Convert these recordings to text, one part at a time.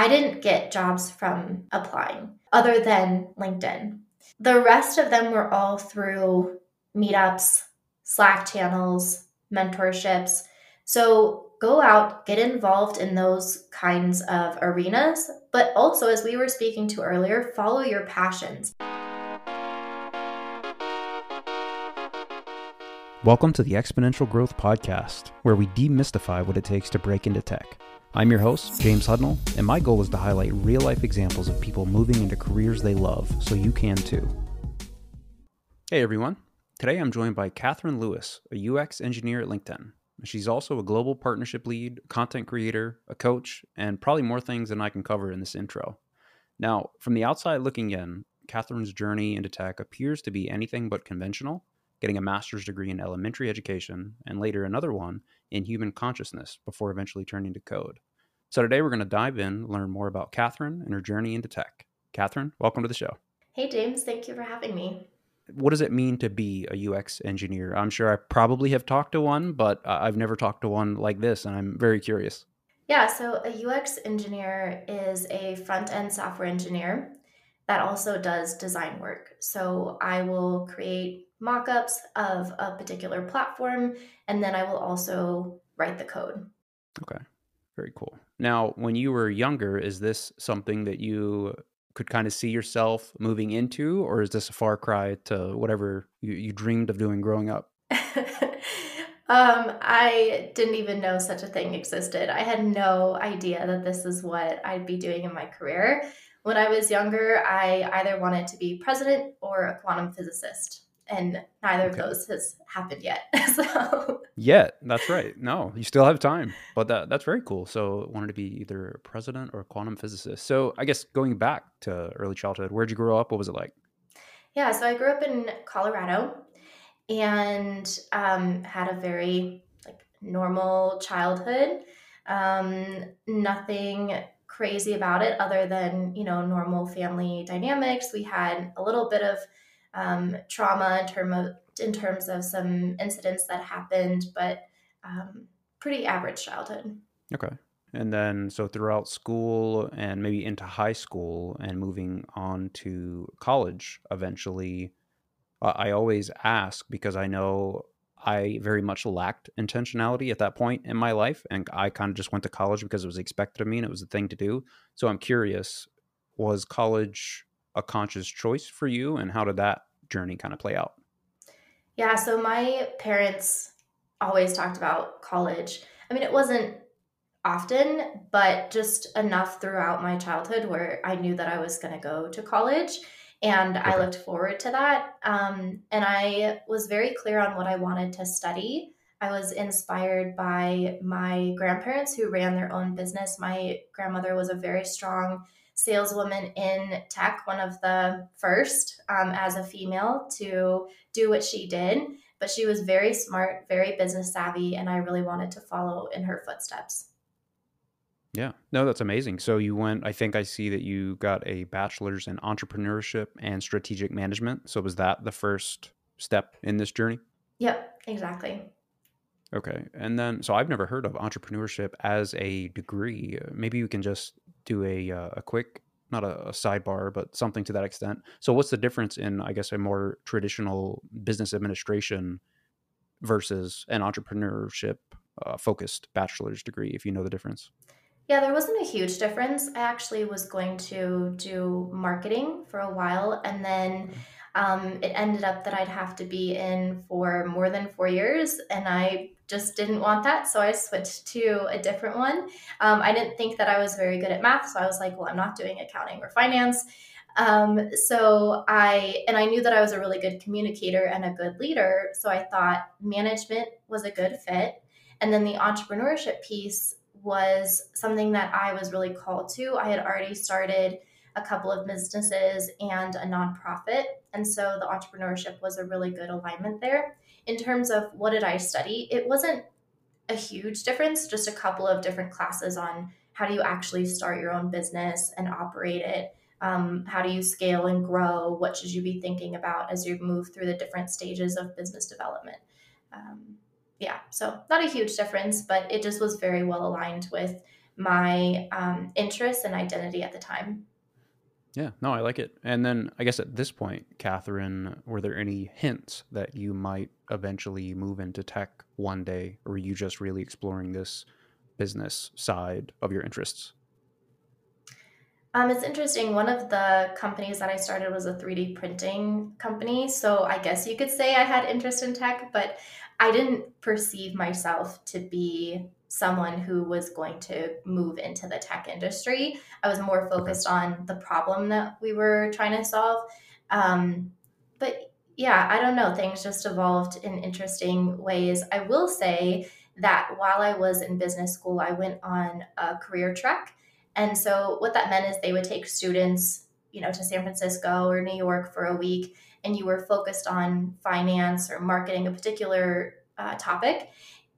I didn't get jobs from applying other than LinkedIn. The rest of them were all through meetups, Slack channels, mentorships. So go out, get involved in those kinds of arenas, but also, as we were speaking to earlier, follow your passions. Welcome to the Exponential Growth Podcast, where we demystify what it takes to break into tech. I'm your host, James Hudnall, and my goal is to highlight real life examples of people moving into careers they love so you can too. Hey everyone. Today I'm joined by Katherine Lewis, a UX engineer at LinkedIn. She's also a global partnership lead, content creator, a coach, and probably more things than I can cover in this intro. Now, from the outside looking in, Katherine's journey into tech appears to be anything but conventional getting a master's degree in elementary education, and later another one in human consciousness before eventually turning to code. So today we're going to dive in, learn more about Katherine and her journey into tech. Katherine, welcome to the show. Hey, James. Thank you for having me. What does it mean to be a UX engineer? I'm sure I probably have talked to one, but uh, I've never talked to one like this, and I'm very curious. Yeah, so a UX engineer is a front end software engineer that also does design work. So I will create mockups of a particular platform, and then I will also write the code. Okay, very cool. Now, when you were younger, is this something that you could kind of see yourself moving into, or is this a far cry to whatever you, you dreamed of doing growing up? um, I didn't even know such a thing existed. I had no idea that this is what I'd be doing in my career. When I was younger, I either wanted to be president or a quantum physicist and neither okay. of those has happened yet. so yet, that's right. No, you still have time, but that that's very cool. So wanted to be either a president or a quantum physicist. So I guess going back to early childhood, where'd you grow up? What was it like? Yeah, so I grew up in Colorado, and um, had a very like normal childhood. Um, nothing crazy about it other than you know normal family dynamics. We had a little bit of um, trauma in term of in terms of some incidents that happened, but um, pretty average childhood. Okay. And then, so throughout school and maybe into high school and moving on to college eventually, I always ask because I know I very much lacked intentionality at that point in my life. And I kind of just went to college because it was expected of me and it was the thing to do. So I'm curious was college a conscious choice for you and how did that journey kind of play out yeah so my parents always talked about college i mean it wasn't often but just enough throughout my childhood where i knew that i was going to go to college and okay. i looked forward to that um, and i was very clear on what i wanted to study I was inspired by my grandparents who ran their own business. My grandmother was a very strong saleswoman in tech, one of the first um, as a female to do what she did. But she was very smart, very business savvy, and I really wanted to follow in her footsteps. Yeah, no, that's amazing. So you went, I think I see that you got a bachelor's in entrepreneurship and strategic management. So was that the first step in this journey? Yep, exactly. Okay. And then, so I've never heard of entrepreneurship as a degree. Maybe you can just do a, uh, a quick, not a, a, sidebar, but something to that extent. So, what's the difference in, I guess, a more traditional business administration versus an entrepreneurship uh, focused bachelor's degree, if you know the difference? Yeah, there wasn't a huge difference. I actually was going to do marketing for a while and then. Um, it ended up that I'd have to be in for more than four years, and I just didn't want that. So I switched to a different one. Um, I didn't think that I was very good at math. So I was like, well, I'm not doing accounting or finance. Um, so I, and I knew that I was a really good communicator and a good leader. So I thought management was a good fit. And then the entrepreneurship piece was something that I was really called to. I had already started a couple of businesses and a nonprofit. And so the entrepreneurship was a really good alignment there in terms of what did I study, it wasn't a huge difference, just a couple of different classes on how do you actually start your own business and operate it. Um, how do you scale and grow? What should you be thinking about as you move through the different stages of business development? Um, yeah, so not a huge difference, but it just was very well aligned with my um, interests and identity at the time. Yeah, no, I like it. And then I guess at this point, Katherine, were there any hints that you might eventually move into tech one day, or were you just really exploring this business side of your interests? Um, it's interesting. One of the companies that I started was a 3D printing company. So I guess you could say I had interest in tech, but I didn't perceive myself to be someone who was going to move into the tech industry. I was more focused on the problem that we were trying to solve. Um, but yeah, I don't know. Things just evolved in interesting ways. I will say that while I was in business school, I went on a career trek and so what that meant is they would take students, you know, to San Francisco or New York for a week, and you were focused on finance or marketing a particular uh, topic.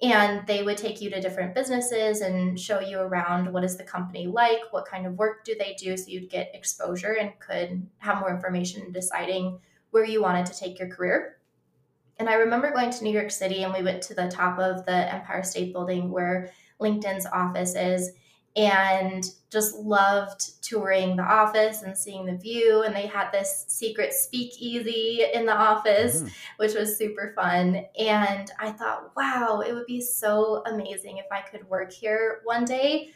And they would take you to different businesses and show you around what is the company like, what kind of work do they do, so you'd get exposure and could have more information in deciding where you wanted to take your career. And I remember going to New York City and we went to the top of the Empire State Building where LinkedIn's office is and just loved touring the office and seeing the view. And they had this secret speakeasy in the office, mm. which was super fun. And I thought, wow, it would be so amazing if I could work here one day.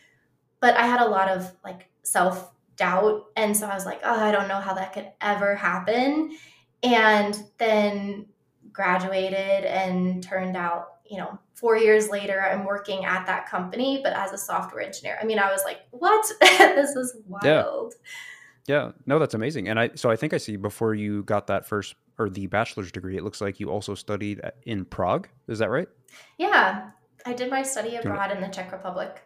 But I had a lot of like self doubt. And so I was like, oh, I don't know how that could ever happen. And then graduated and turned out you know, four years later, I'm working at that company, but as a software engineer. I mean, I was like, what? this is wild. Yeah. yeah. No, that's amazing. And I, so I think I see before you got that first or the bachelor's degree, it looks like you also studied in Prague. Is that right? Yeah. I did my study abroad in the Czech Republic.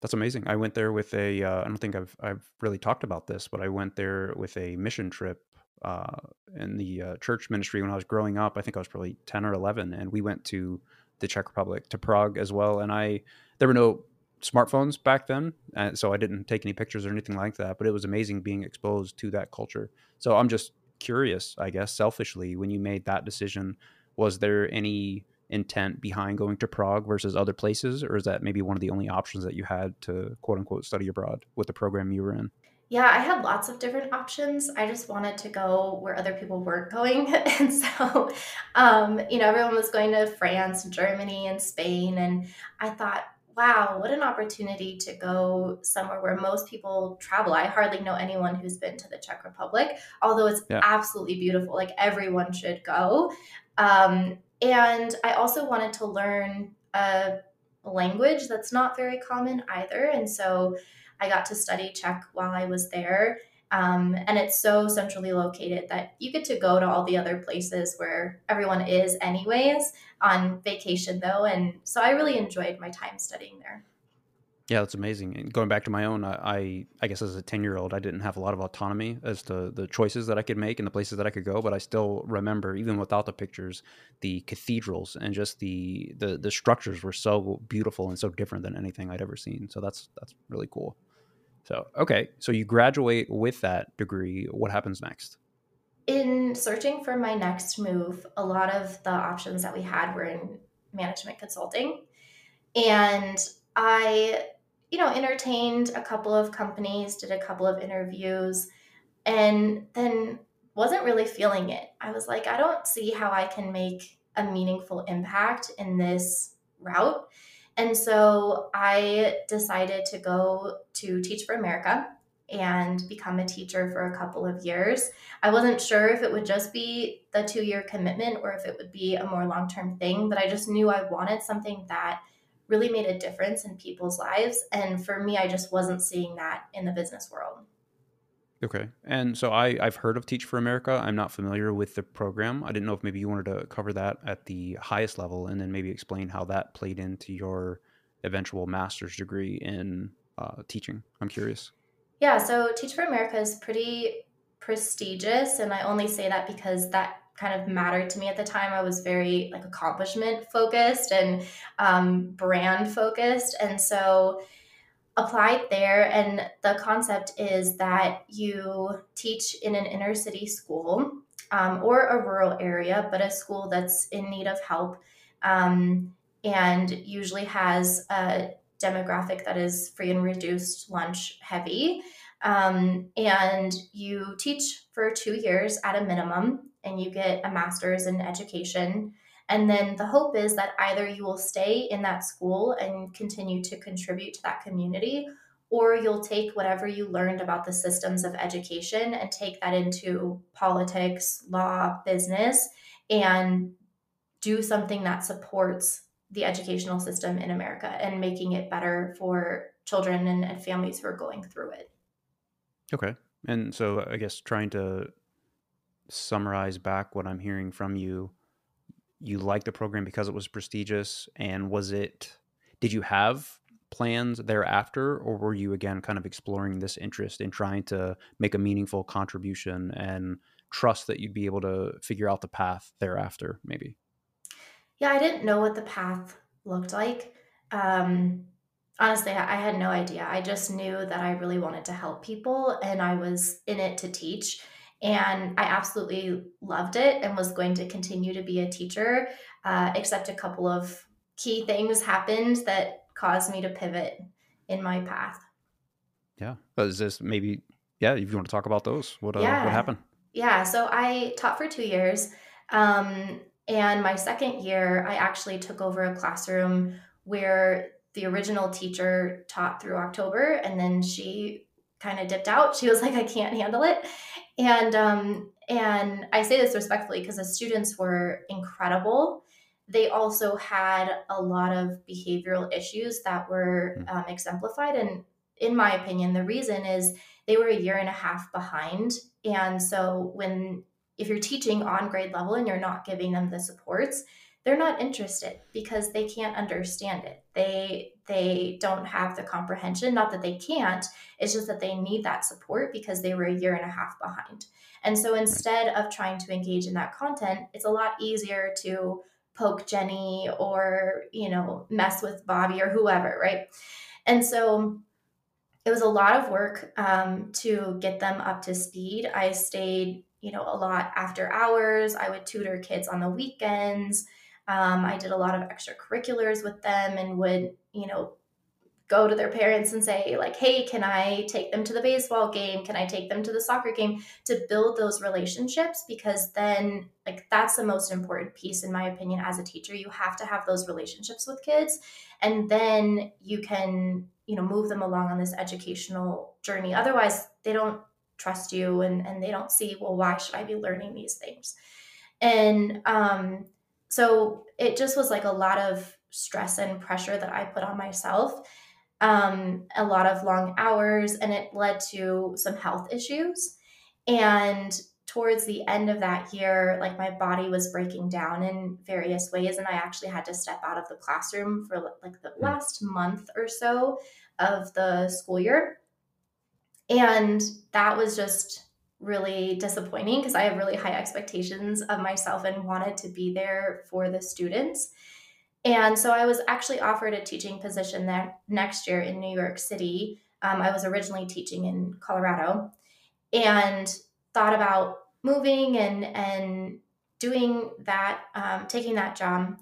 That's amazing. I went there with a. Uh, I don't think I've I've really talked about this, but I went there with a mission trip uh, in the uh, church ministry when I was growing up. I think I was probably 10 or 11, and we went to the Czech Republic, to Prague as well. And I, there were no smartphones back then, and so I didn't take any pictures or anything like that. But it was amazing being exposed to that culture. So I'm just curious, I guess, selfishly, when you made that decision, was there any intent behind going to Prague versus other places, or is that maybe one of the only options that you had to quote unquote study abroad with the program you were in? Yeah, I had lots of different options. I just wanted to go where other people weren't going. And so, um, you know, everyone was going to France, Germany, and Spain. And I thought, wow, what an opportunity to go somewhere where most people travel. I hardly know anyone who's been to the Czech Republic, although it's yeah. absolutely beautiful. Like everyone should go. Um, and I also wanted to learn a language that's not very common either. And so, I got to study Czech while I was there. Um, and it's so centrally located that you get to go to all the other places where everyone is, anyways, on vacation, though. And so I really enjoyed my time studying there. Yeah, that's amazing. And going back to my own, I I guess as a ten year old, I didn't have a lot of autonomy as to the choices that I could make and the places that I could go. But I still remember, even without the pictures, the cathedrals and just the the the structures were so beautiful and so different than anything I'd ever seen. So that's that's really cool. So, okay. So you graduate with that degree. What happens next? In searching for my next move, a lot of the options that we had were in management consulting. And I, you know, entertained a couple of companies, did a couple of interviews, and then wasn't really feeling it. I was like, I don't see how I can make a meaningful impact in this route. And so I decided to go to Teach for America and become a teacher for a couple of years. I wasn't sure if it would just be the two year commitment or if it would be a more long term thing, but I just knew I wanted something that really made a difference in people's lives. And for me, I just wasn't seeing that in the business world. Okay. And so I, I've heard of Teach for America. I'm not familiar with the program. I didn't know if maybe you wanted to cover that at the highest level and then maybe explain how that played into your eventual master's degree in uh, teaching. I'm curious. Yeah. So Teach for America is pretty prestigious. And I only say that because that kind of mattered to me at the time. I was very like accomplishment focused and um, brand focused. And so, applied there. And the concept is that you teach in an inner city school um, or a rural area, but a school that's in need of help um, and usually has a demographic that is free and reduced lunch heavy. Um, and you teach for two years at a minimum, and you get a master's in education. And then the hope is that either you will stay in that school and continue to contribute to that community, or you'll take whatever you learned about the systems of education and take that into politics, law, business, and do something that supports the educational system in America and making it better for children and, and families who are going through it. Okay. And so I guess trying to summarize back what I'm hearing from you, you liked the program because it was prestigious? And was it did you have plans thereafter or were you again kind of exploring this interest in trying to make a meaningful contribution and trust that you'd be able to figure out the path thereafter maybe? Yeah i didn't know what the path looked like. Um, honestly i had no idea. I just knew that i really wanted to help people and i was in it to teach and i absolutely loved it and was going to continue to be a teacher uh, except a couple of key things happened that caused me to pivot in my path. Yeah. Is this maybe, yeah, if you want to talk about those, what, uh, yeah. what happened? Yeah. So I taught for two years. Um, and my second year, I actually took over a classroom where the original teacher taught through October and then she kind of dipped out. She was like, I can't handle it. And um, and I say this respectfully because the students were incredible they also had a lot of behavioral issues that were hmm. um, exemplified. And in my opinion, the reason is they were a year and a half behind. And so when if you're teaching on grade level and you're not giving them the supports, they're not interested because they can't understand it. They they don't have the comprehension. Not that they can't, it's just that they need that support because they were a year and a half behind. And so instead of trying to engage in that content, it's a lot easier to poke Jenny or, you know, mess with Bobby or whoever, right? And so it was a lot of work um, to get them up to speed. I stayed, you know, a lot after hours. I would tutor kids on the weekends. Um, I did a lot of extracurriculars with them and would, you know, go to their parents and say like hey can i take them to the baseball game? Can i take them to the soccer game? to build those relationships because then like that's the most important piece in my opinion as a teacher. You have to have those relationships with kids and then you can you know move them along on this educational journey. Otherwise they don't trust you and and they don't see well why should i be learning these things? And um so it just was like a lot of stress and pressure that i put on myself um, a lot of long hours, and it led to some health issues. And towards the end of that year, like my body was breaking down in various ways, and I actually had to step out of the classroom for like the hmm. last month or so of the school year. And that was just really disappointing because I have really high expectations of myself and wanted to be there for the students. And so I was actually offered a teaching position that next year in New York City. Um, I was originally teaching in Colorado and thought about moving and and doing that, um, taking that job.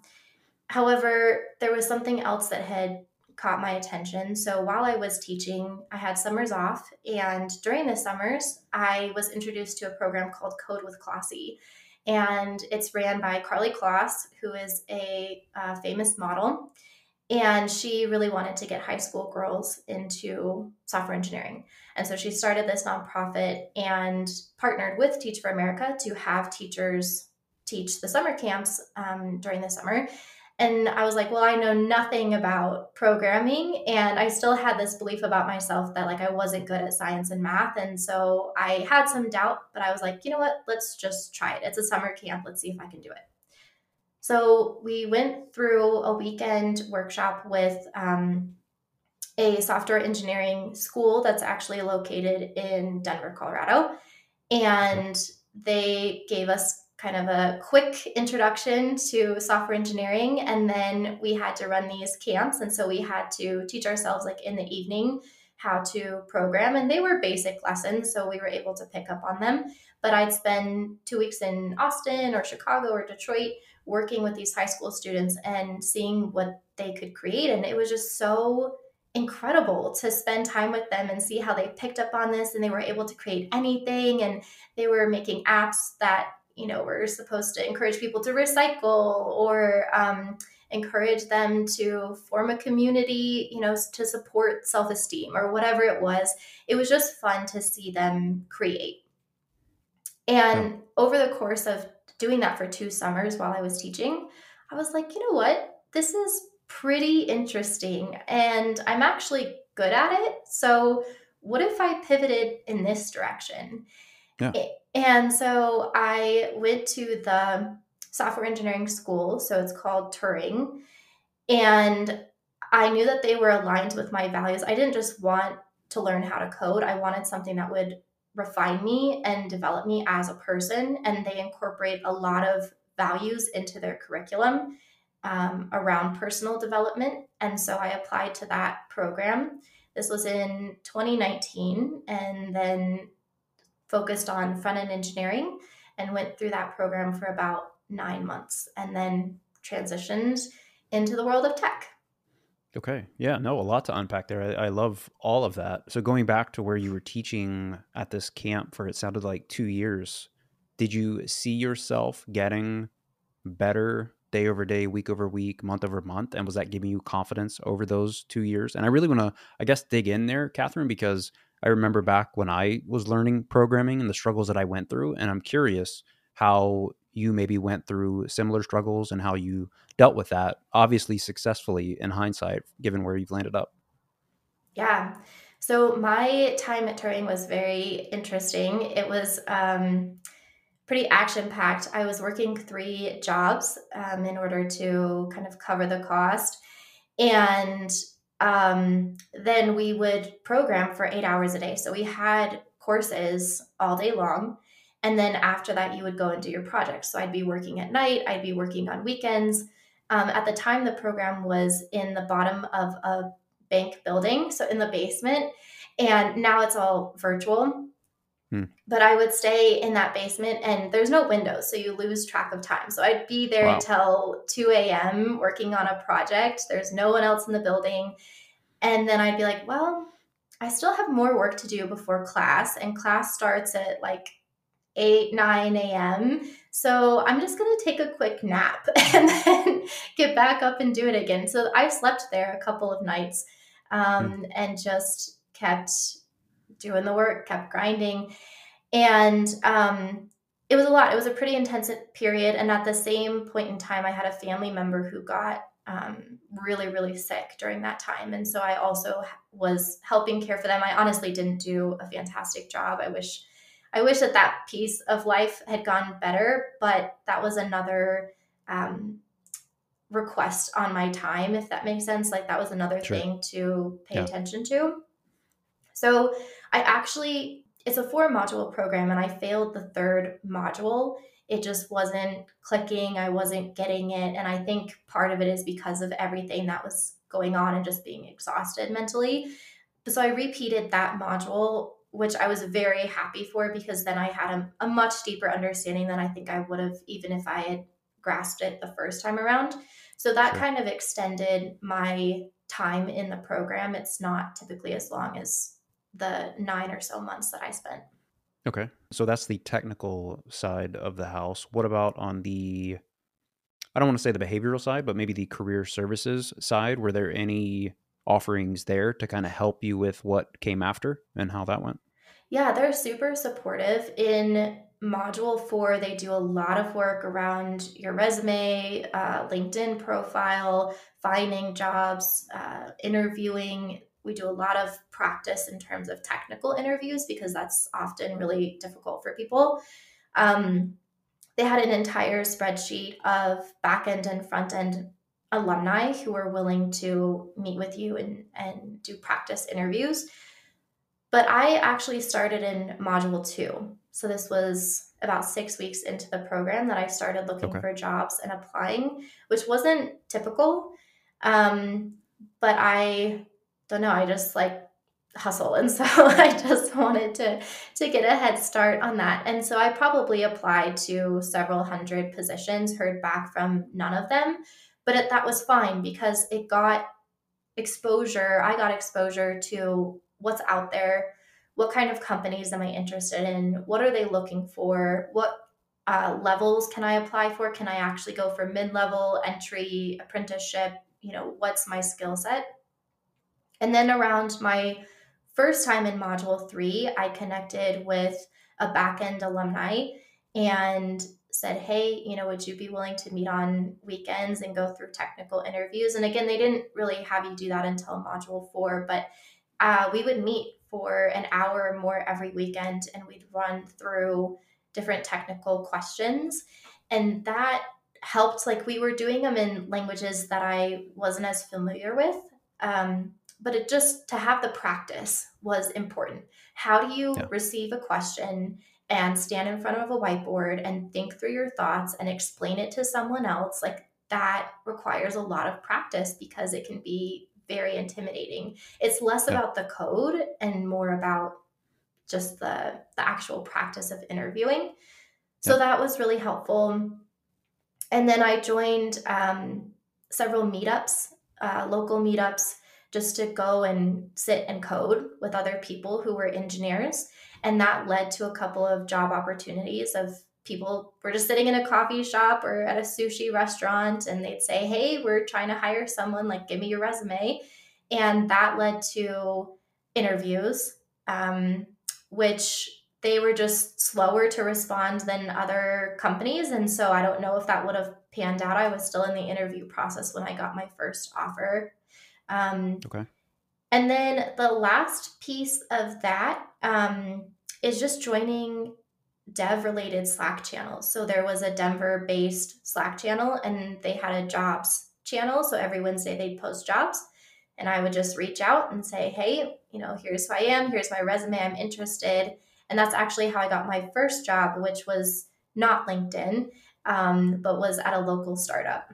However, there was something else that had caught my attention. So while I was teaching, I had summers off, and during the summers, I was introduced to a program called Kode with Klossy and it's ran by Karlie Kloss, who is a uh, famous model. And she really wanted to get high school girls into software engineering. And so she started this nonprofit and partnered with Teach for America to have teachers teach the summer camps um, during the summer. And I was like, well, I know nothing about programming. And I still had this belief about myself that like I wasn't good at science and math. And so I had some doubt, but I was like, you know what? Let's just try it. It's a summer camp. Let's see if I can do it. So we went through a weekend workshop with um, a software engineering school that's actually located in Denver, Colorado. And they gave us kind of a quick introduction to software engineering and then we had to run these camps and so we had to teach ourselves like in the evening how to program and they were basic lessons so we were able to pick up on them. But i'd spend two weeks in austin or chicago or detroit working with these high school students and seeing what they could create and it was just so incredible to spend time with them and see how they picked up on this and they were able to create anything and they were making apps that you know we're supposed to encourage people to recycle or um, encourage them to form a community you know to support self-esteem or whatever it was it was just fun to see them create and yeah. over the course of doing that for two summers while i was teaching i was like you know what this is pretty interesting and I'm actually good at it. So, what if I pivoted in this direction? Yeah. And so I went to the software engineering school. So it's called Turing. And I knew that they were aligned with my values. I didn't just want to learn how to code, I wanted something that would refine me and develop me as a person. And they incorporate a lot of values into their curriculum um, around personal development. And so I applied to that program. This was in 2019 and then focused on front end engineering and went through that program for about nine months and then transitioned into the world of tech. Okay. Yeah. No, a lot to unpack there. I, I, love all of that. So going back to where you were teaching at this camp for it sounded like two years, did you see yourself getting better day over day, week over week, month over month? And was that giving you confidence over those two years? And I really want to, I guess, dig in there, Katherine, because I remember back when I was learning programming and the struggles that I went through. And I'm curious how you maybe went through similar struggles and how you dealt with that, obviously successfully in hindsight, given where you've landed up. Yeah. So my time at Turing was very interesting. It was, um, pretty action packed. I was working three jobs um, in order to kind of cover the cost. And um, then we would program for eight hours a day. So we had courses all day long. And then after that, you would go and do your projects. So I'd be working at night, I'd be working on weekends. Um, at the time, the program was in the bottom of a bank building, so in the basement. And now it's all virtual. Hmm. But I would stay in that basement and there's no windows, so you lose track of time. So I'd be there wow. until 2 a.m. working on a project. There's no one else in the building. And then I'd be like, well, I still have more work to do before class, and class starts at like 8, 9 a.m. So I'm just going to take a quick nap and then get back up and do it again. So I slept there a couple of nights um, hmm. and just kept doing the work, kept grinding. And um, it was a lot. It was a pretty intense period. And at the same point in time, I had a family member who got um, really, really sick during that time. And so I also was helping care for them. I honestly didn't do a fantastic job. I wish. I wish that that piece of life had gone better, but that was another um, request on my time, if that makes sense. Like that was another sure. thing to pay yeah. attention to. So I actually, it's a four module program and I failed the third module. It just wasn't clicking. I wasn't getting it. And I think part of it is because of everything that was going on and just being exhausted mentally. So I repeated that module, which I was very happy for because then I had a, a much deeper understanding than I think I would have even if I had grasped it the first time around. So that sure. kind of extended my time in the program. It's not typically as long as the nine or so months that I spent. Okay. So that's the technical side of the house. What about on the, I don't want to say the behavioral side, but maybe the career services side? Were there any offerings there to kind of help you with what came after and how that went? Yeah, they're super supportive. In module four, they do a lot of work around your resume, uh, LinkedIn profile, finding jobs, uh, interviewing we do a lot of practice in terms of technical interviews because that's often really difficult for people. Um, they had an entire spreadsheet of back end and front end alumni who were willing to meet with you and, and do practice interviews. But I actually started in module two. So this was about six weeks into the program that I started looking okay. for jobs and applying, which wasn't typical. Um, but I don't know, I just like hustle. And so I just wanted to to get a head start on that. And so I probably applied to several hundred positions, heard back from none of them, but it, that was fine because it got exposure, I got exposure to what's out there, what kind of companies am I interested in, what are they looking for, what uh, levels can I apply for? Can I actually go for mid level, entry, apprenticeship? You know, what's my skill set? And then around my first time in module three, I connected with a backend alumni and said, Hey, you know, would you be willing to meet on weekends and go through technical interviews? And again, they didn't really have you do that until module four, but uh, we would meet for an hour or more every weekend and we'd run through different technical questions. And that helped, like, we were doing them in languages that I wasn't as familiar with. Um, but it just to have the practice was important. How do you yeah. receive a question and stand in front of a whiteboard and think through your thoughts and explain it to someone else? Like that requires a lot of practice because it can be very intimidating. It's less yeah. about the code and more about just the the actual practice of interviewing. So yeah. that was really helpful. And then I joined um, several meetups, uh, local meetups, just to go and sit and code with other people who were engineers. And that led to a couple of job opportunities of people were just sitting in a coffee shop or at a sushi restaurant and they'd say, Hey, we're trying to hire someone, like, give me your resume. And that led to interviews. Um, which they were just slower to respond than other companies. And so I don't know if that would have panned out. I was still in the interview process when I got my first offer. Um, okay. And then the last piece of that um, is just joining dev related Slack channels. So there was a Denver based Slack channel and they had a jobs channel. So every Wednesday they'd post jobs and I would just reach out and say, hey, you know, here's who I am, here's my resume, I'm interested. And that's actually how I got my first job, which was not LinkedIn, um, but was at a local startup.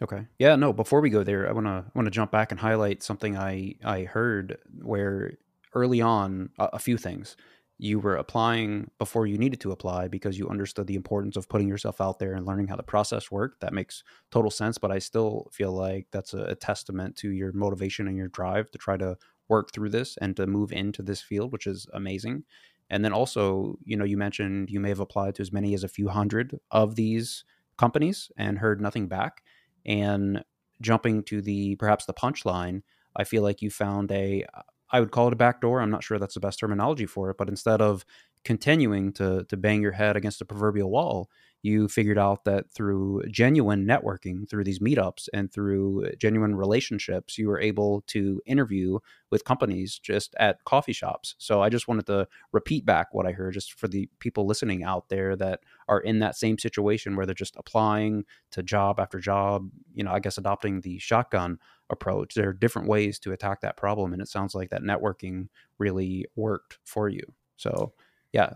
Okay. Yeah. No. Before we go there, I want to want to jump back and highlight something I I heard where early on a, a few things you were applying before you needed to apply because you understood the importance of putting yourself out there and learning how the process worked. That makes total sense. But I still feel like that's a, a testament to your motivation and your drive to try to work through this and to move into this field, which is amazing. And then also, you know, you mentioned you may have applied to as many as a few hundred of these companies and heard nothing back. And jumping to the perhaps the punchline, I feel like you found a I would call it a backdoor. I'm not sure that's the best terminology for it, but instead of continuing to to bang your head against a proverbial wall, you figured out that through genuine networking, through these meetups and through genuine relationships, you were able to interview with companies just at coffee shops. So I just wanted to repeat back what I heard just for the people listening out there that are in that same situation where they're just applying to job after job, you know, I guess adopting the shotgun approach. There are different ways to attack that problem. And it sounds like that networking really worked for you. So, yeah.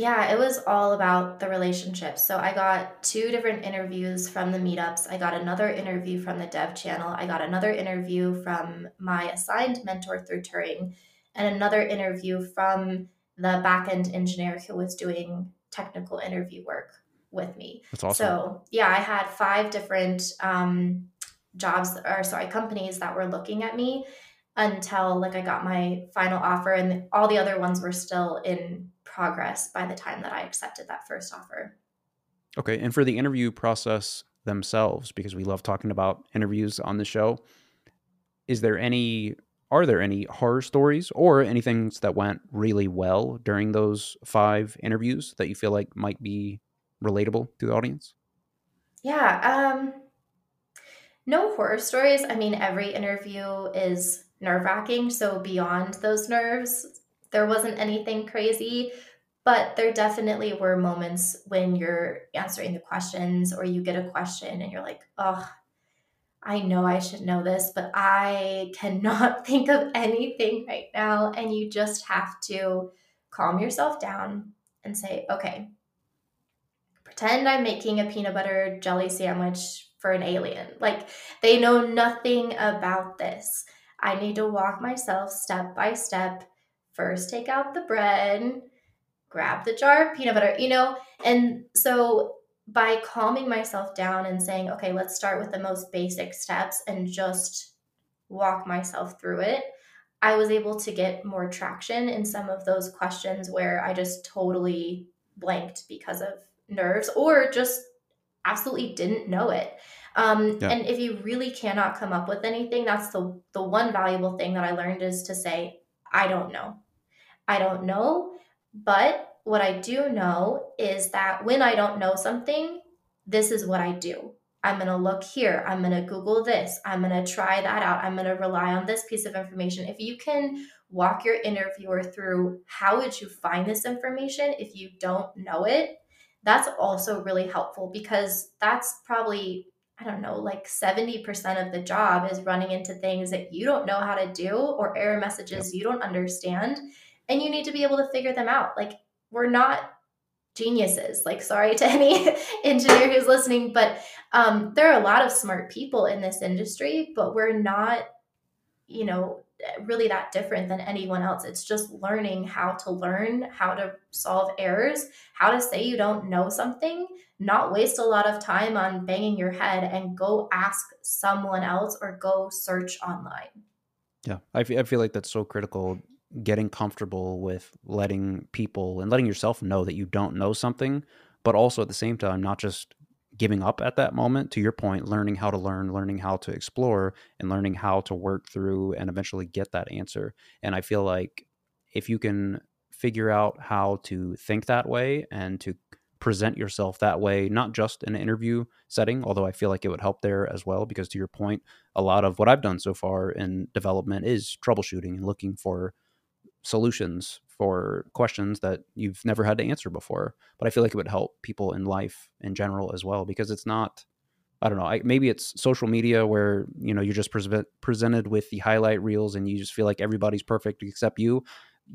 Yeah, it was all about the relationships. So I got two different interviews from the meetups. I got another interview from the dev channel. I got another interview from my assigned mentor through Turing, and another interview from the backend engineer who was doing technical interview work with me. That's awesome. So yeah, I had five different um, jobs or sorry companies that were looking at me until like I got my final offer and all the other ones were still in progress by the time that I accepted that first offer. Okay, and for the interview process themselves because we love talking about interviews on the show, is there any are there any horror stories or anything that went really well during those 5 interviews that you feel like might be relatable to the audience? Yeah, um no horror stories. I mean, every interview is nerve wracking. So, beyond those nerves, there wasn't anything crazy. But there definitely were moments when you're answering the questions or you get a question and you're like, oh, I know I should know this, but I cannot think of anything right now. And you just have to calm yourself down and say, okay, pretend I'm making a peanut butter jelly sandwich for an alien. Like they know nothing about this. I need to walk myself step by step. First, take out the bread, grab the jar of peanut butter, you know? And so by calming myself down and saying, okay, let's start with the most basic steps and just walk myself through it, I was able to get more traction in some of those questions where I just totally blanked because of nerves or just absolutely didn't know it. Um, yeah. And if you really cannot come up with anything, that's the the one valuable thing that I learned is to say, I don't know. I don't know, but what I do know is that when I don't know something, this is what I do. I'm going to look here. I'm going to Google this. I'm going to try that out. I'm going to rely on this piece of information. If you can walk your interviewer through how would you find this information if you don't know it, that's also really helpful because that's probably I don't know, like 70% of the job is running into things that you don't know how to do or error messages you don't understand. And you need to be able to figure them out. Like, we're not geniuses. Like, sorry to any engineer who's listening, but um, there are a lot of smart people in this industry, but we're not, you know, really that different than anyone else. It's just learning how to learn, how to solve errors, how to say you don't know something, not waste a lot of time on banging your head and go ask someone else or go search online. Yeah, I feel, I feel like that's so critical getting comfortable with letting people and letting yourself know that you don't know something, but also at the same time, not just giving up at that moment to your point learning how to learn learning how to explore and learning how to work through and eventually get that answer. And i feel like if you can figure out how to think that way and to present yourself that way not just in an interview setting although i feel like it would help there as well because to your point a lot of what i've done so far in development is troubleshooting and looking for solutions for questions that you've never had to answer before. But I feel like it would help people in life in general as well because it's not. I don't know. I, maybe it's social media where you know you're just pre- presented with the highlight reels and you just feel like everybody's perfect except you.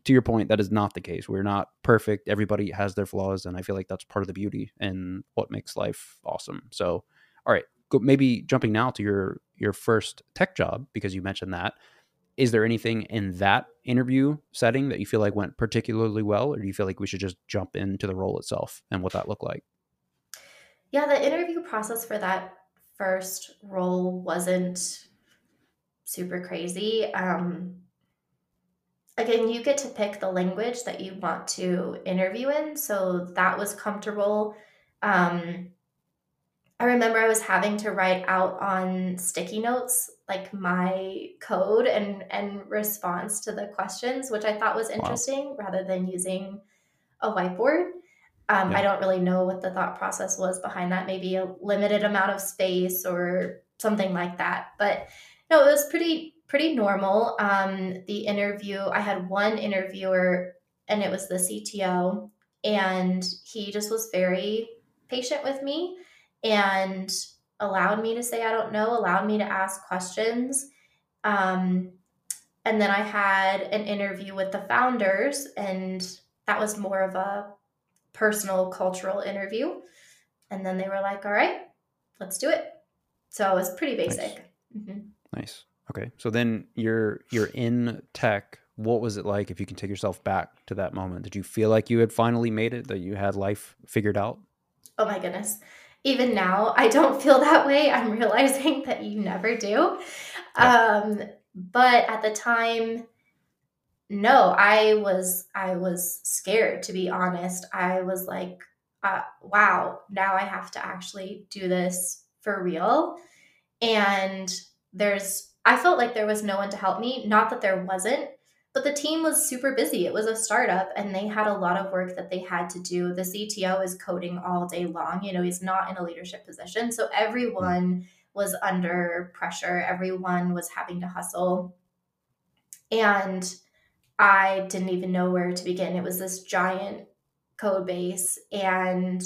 To your point, that is not the case. We're not perfect. Everybody has their flaws, and I feel like that's part of the beauty and what makes life awesome. So, all right, go, maybe jumping now to your your first tech job because you mentioned that is there anything in that interview setting that you feel like went particularly well or do you feel like we should just jump into the role itself and what that looked like? Yeah the interview process for that first role wasn't super crazy. Um, again you get to pick the language that you want to interview in so that was comfortable. Um, I remember I was having to write out on sticky notes like my code and and response to the questions, which I thought was interesting wow. rather than using a whiteboard. Um, yeah. I don't really know what the thought process was behind that. Maybe a limited amount of space or something like that. But no, it was pretty pretty normal. Um, the interview, I had one interviewer, and it was the CTO, and he just was very patient with me and allowed me to say I don't know, allowed me to ask questions. Um, and then I had an interview with the founders, and that was more of a personal cultural interview. And then they were like, all right, let's do it. So it was pretty basic. Nice. Mm-hmm. nice. Okay. So then you're you're in tech. What was it like if you can take yourself back to that moment? Did you feel like you had finally made it, that you had life figured out? Oh my goodness even now, I don't feel that way. I'm realizing that you never do. Um, but at the time, no, I was I was scared to be honest. I was like, uh, wow, now I have to actually do this for real. And there's I felt like there was no one to help me. Not that there wasn't, but the team was super busy. It was a startup and they had a lot of work that they had to do. The CTO is coding all day long. You know, he's not in a leadership position. So everyone was under pressure, everyone was having to hustle. And I didn't even know where to begin. It was this giant code base. And,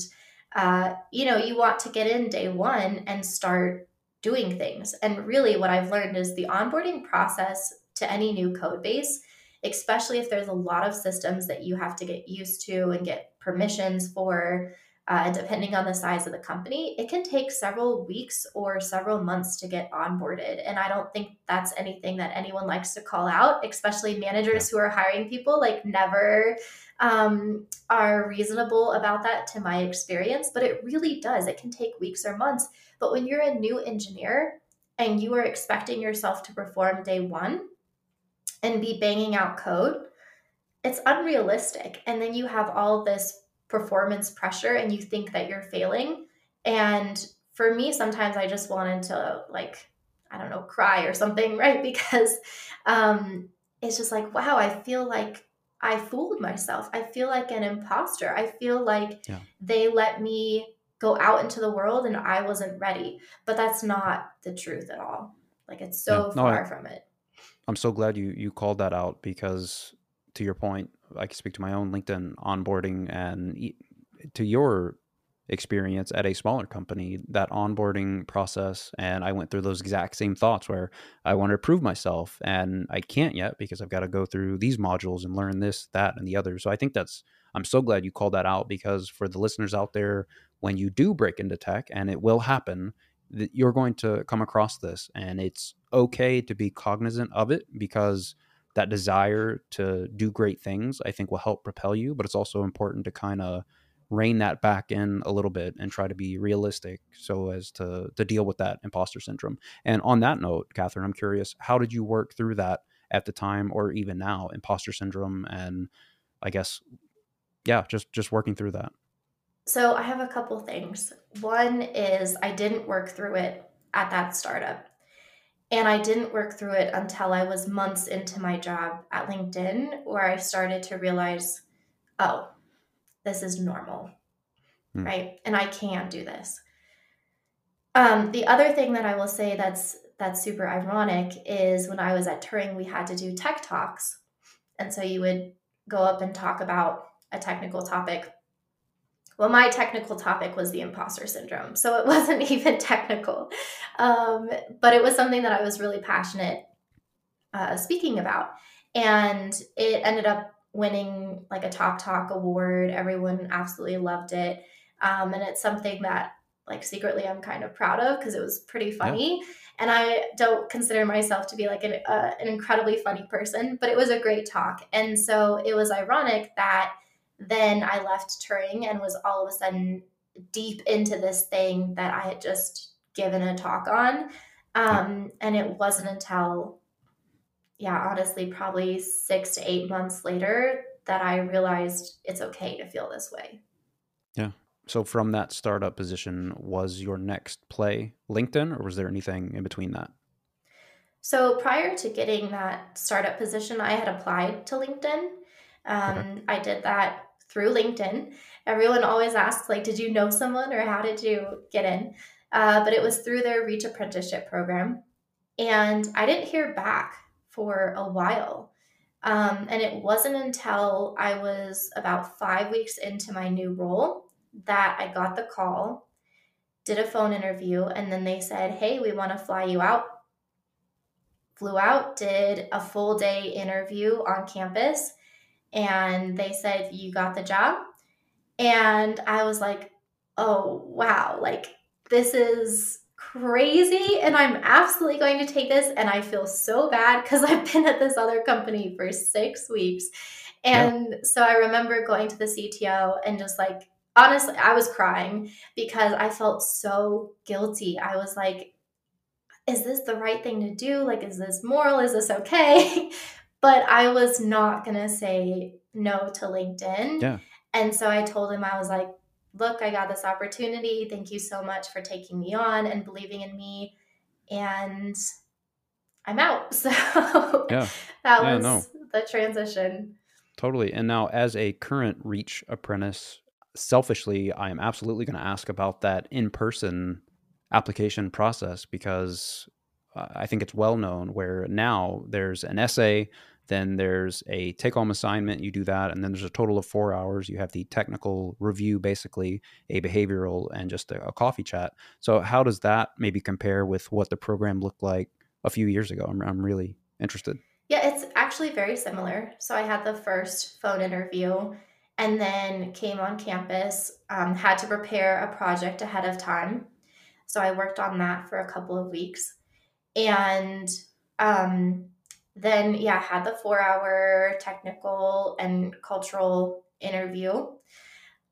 uh, you know, you want to get in day one and start doing things. And really, what I've learned is the onboarding process to any new code base especially if there's a lot of systems that you have to get used to and get permissions for. Uh, depending on the size of the company, it can take several weeks or several months to get onboarded. And I don't think that's anything that anyone likes to call out, especially managers who are hiring people, like never um, are reasonable about that to my experience. But it really does. It can take weeks or months. But when you're a new engineer, and you are expecting yourself to perform day one and be banging out code, it's unrealistic. And then you have all this performance pressure and you think that you're failing. And for me, sometimes I just wanted to like, I don't know, cry or something, right? Because um, it's just like, wow, I feel like I fooled myself. I feel like an imposter. I feel like yeah. they let me go out into the world and I wasn't ready. But that's not the truth at all. Like it's so yeah. no, far I, from it. I'm so glad you you called that out because to your point, I can speak to my own LinkedIn onboarding and to your experience at a smaller company, that onboarding process, and I went through those exact same thoughts where I want to prove myself and I can't yet because I've got to go through these modules and learn this, that, and the other. So I think that's I'm so glad you called that out because for the listeners out there, when you do break into tech, and it will happen, that you're going to come across this, and it's okay to be cognizant of it because that desire to do great things, I think, will help propel you. But it's also important to kind of rein that back in a little bit and try to be realistic so as to to deal with that imposter syndrome. And on that note, Katherine, I'm curious, how did you work through that at the time or even now, imposter syndrome and I guess yeah, just just working through that. So I have a couple things. One is I didn't work through it at that startup. And I didn't work through it until I was months into my job at LinkedIn, where I started to realize, oh, this is normal, mm. right? And I can do this. Um, the other thing that I will say that's that's super ironic is when I was at Turing, we had to do tech talks, and so you would go up and talk about a technical topic. Well, my technical topic was the imposter syndrome, so it wasn't even technical, um, but it was something that I was really passionate uh, speaking about, and it ended up winning like a top talk award. Everyone absolutely loved it. Um, and it's something that like secretly i'm kind of proud of because it was pretty funny. Yeah. and i don't consider myself to be like an, uh, an incredibly funny person but it was a great talk. And so it was ironic that then i left turing and was all of a sudden deep into this thing that i had just given a talk on um, and it wasn't until yeah, honestly, probably six to eight months later that I realized it's okay to feel this way. Yeah. So from that startup position, was your next play LinkedIn or was there anything in between that? So prior to getting that startup position, I had applied to LinkedIn. Um, okay. I did that through LinkedIn. Everyone always asks, like, did you know someone or how did you get in? Uh, but it was through their Reach Apprenticeship program. And I didn't hear back for a while. Um, and it wasn't until I was about five weeks into my new role that I got the call, did a phone interview, and then they said, Hey, we want to fly you out. Flew out, did a full day interview on campus, and they said, You got the job. And I was like, Oh, wow. Like, this is crazy and I'm absolutely going to take this. And I feel so bad because I've been at this other company for six weeks. And yeah. so I remember going to the CTO and just like, honestly, I was crying because I felt so guilty. I was like, is this the right thing to do? Like, is this moral? Is this okay? but I was not going to say no to LinkedIn. Yeah. And so I told him, I was like, look, I got this opportunity. Thank you so much for taking me on and believing in me. And I'm out. So yeah. that yeah, was no. the transition. Totally. And now, as a current Reach apprentice, selfishly, I am absolutely going to ask about that in person application process because I think it's well known where now there's an essay then there's a take home assignment, you do that. And then there's a total of four hours. You have the technical review, basically, a behavioral, and just a, a coffee chat. So, how does that maybe compare with what the program looked like a few years ago? I'm, I'm really interested. Yeah, it's actually very similar. So, I had the first phone interview and then came on campus, um, had to prepare a project ahead of time. So, I worked on that for a couple of weeks. And um, then yeah had the four hour technical and cultural interview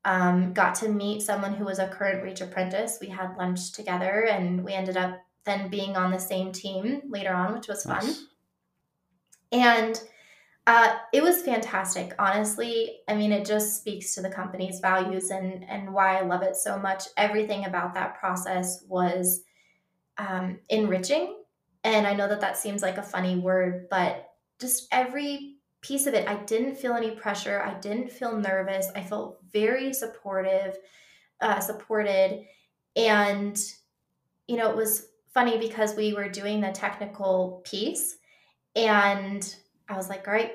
um, got to meet someone who was a current reach apprentice we had lunch together and we ended up then being on the same team later on, which was fun. Nice. And uh, it was fantastic, honestly. I mean, it just speaks to the company's values and and why I love it so much. Everything about that process was um, enriching, and I know that that seems like a funny word, but just every piece of it, I didn't feel any pressure. I didn't feel nervous. I felt very supportive, uh, supported, and you know, it was funny because we were doing the technical piece, and I was like, all right,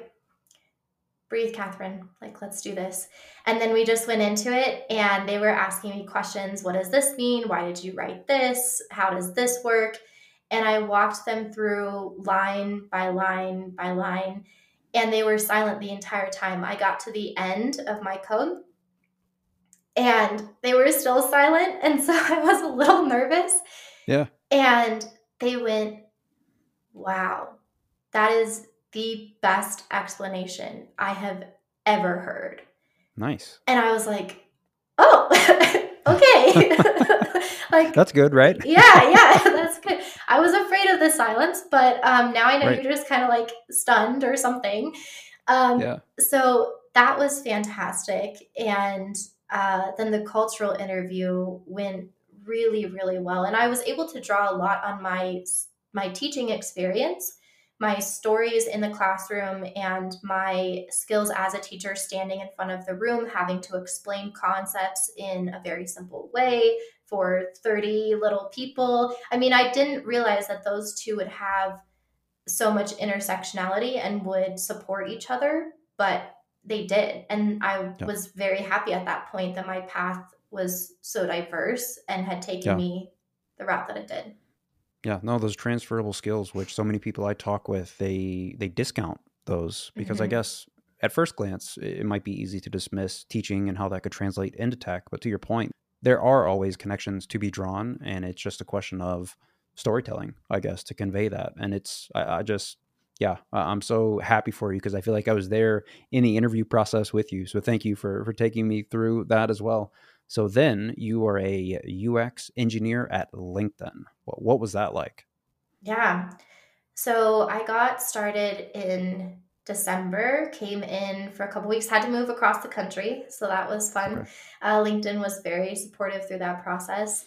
breathe, Katherine. Like, let's do this. And then we just went into it and they were asking me questions. What does this mean? Why did you write this? How does this work? And I walked them through line by line by line. And they were silent the entire time. I got to the end of my code and they were still silent. And so I was a little nervous. Yeah. And they went, wow, that is the best explanation I have ever heard. Nice. And I was like, oh, okay. like that's good, right? yeah, yeah. I was afraid of the silence, but um, now I know right. you're just kind of like stunned or something. Um, yeah. So that was fantastic. And uh, then the cultural interview went really, really well. And I was able to draw a lot on my my teaching experience my stories in the classroom and my skills as a teacher standing in front of the room having to explain concepts in a very simple way for 30 little people i mean i didn't realize that those two would have so much intersectionality and would support each other but they did and i yeah. was very happy at that point that my path was so diverse and had taken yeah. me the route that it did yeah, no, those transferable skills, which so many people I talk with, they they discount those because mm-hmm. I guess at first glance it might be easy to dismiss teaching and how that could translate into tech. But to your point, there are always connections to be drawn, and it's just a question of storytelling, I guess, to convey that. And it's I, I just yeah, I'm so happy for you because I feel like I was there in the interview process with you. So thank you for for taking me through that as well. So then you are a UX engineer at LinkedIn. What, what was that like? Yeah. So I got started in December, came in for a couple weeks, had to move across the country. So that was fun. Uh, LinkedIn was very supportive through that process.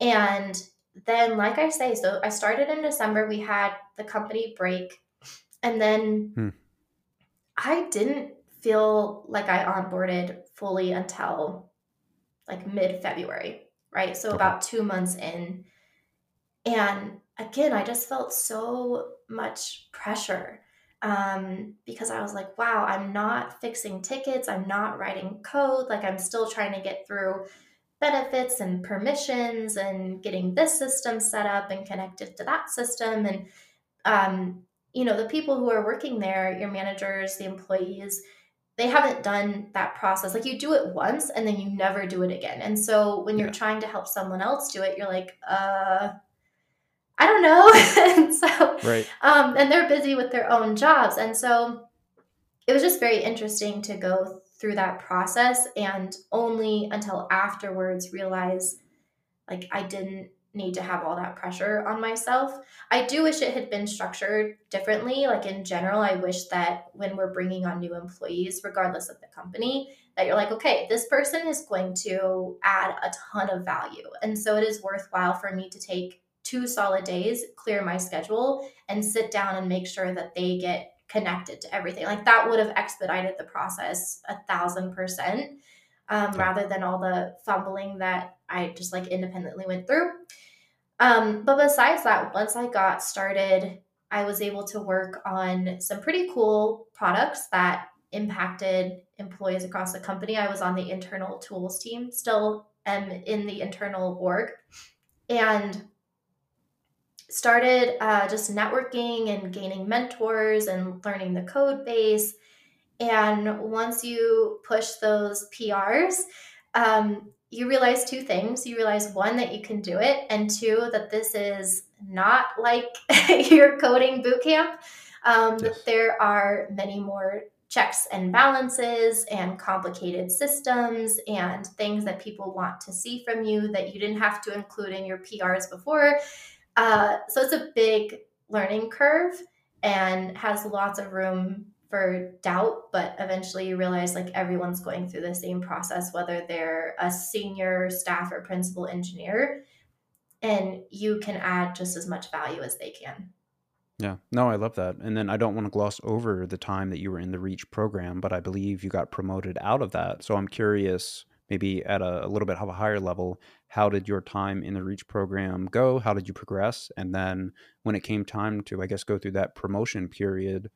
And then, like I say, so I started in December. We had the company break. And then hmm. I didn't feel like I onboarded fully until like mid February, right? So okay. about two months in. And again, I just felt so much pressure um, because I was like, wow, I'm not fixing tickets, I'm not writing code, like I'm still trying to get through benefits and permissions and getting this system set up and connected to that system. And, um, you know, the people who are working there, your managers, the employees, they haven't done that process. Like you do it once and then you never do it again. And so when you're yeah. trying to help someone else do it, you're like, uh, I don't know. and so, right. um, and they're busy with their own jobs. And so it was just very interesting to go through that process and only until afterwards realize like I didn't need to have all that pressure on myself. I do wish it had been structured differently. Like in general, I wish that when we're bringing on new employees, regardless of the company, that you're like, okay, this person is going to add a ton of value. And so it is worthwhile for me to take two solid days, clear my schedule, and sit down and make sure that they get connected to everything. Like that would have expedited the process a thousand percent. Um, rather than all the fumbling that I just like independently went through. Um, but besides that, once I got started, I was able to work on some pretty cool products that impacted employees across the company. I was on the internal tools team, still am in the internal org, and started uh, just networking and gaining mentors and learning the code base. And once you push those PRs, um, you realize two things. You realize one, that you can do it, and two, that this is not like your coding bootcamp. Um, yes. There are many more checks and balances and complicated systems and things that people want to see from you that you didn't have to include in your PRs before. Uh, so it's a big learning curve and has lots of room for doubt, but eventually you realize like everyone's going through the same process, whether they're a senior staff or principal engineer, and you can add just as much value as they can. Yeah, no, I love that. And then I don't want to gloss over the time that you were in the REACH program, but I believe you got promoted out of that. So I'm curious, maybe at a, a little bit of a higher level, how did your time in the REACH program go? How did you progress? And then when it came time to, I guess, go through that promotion period,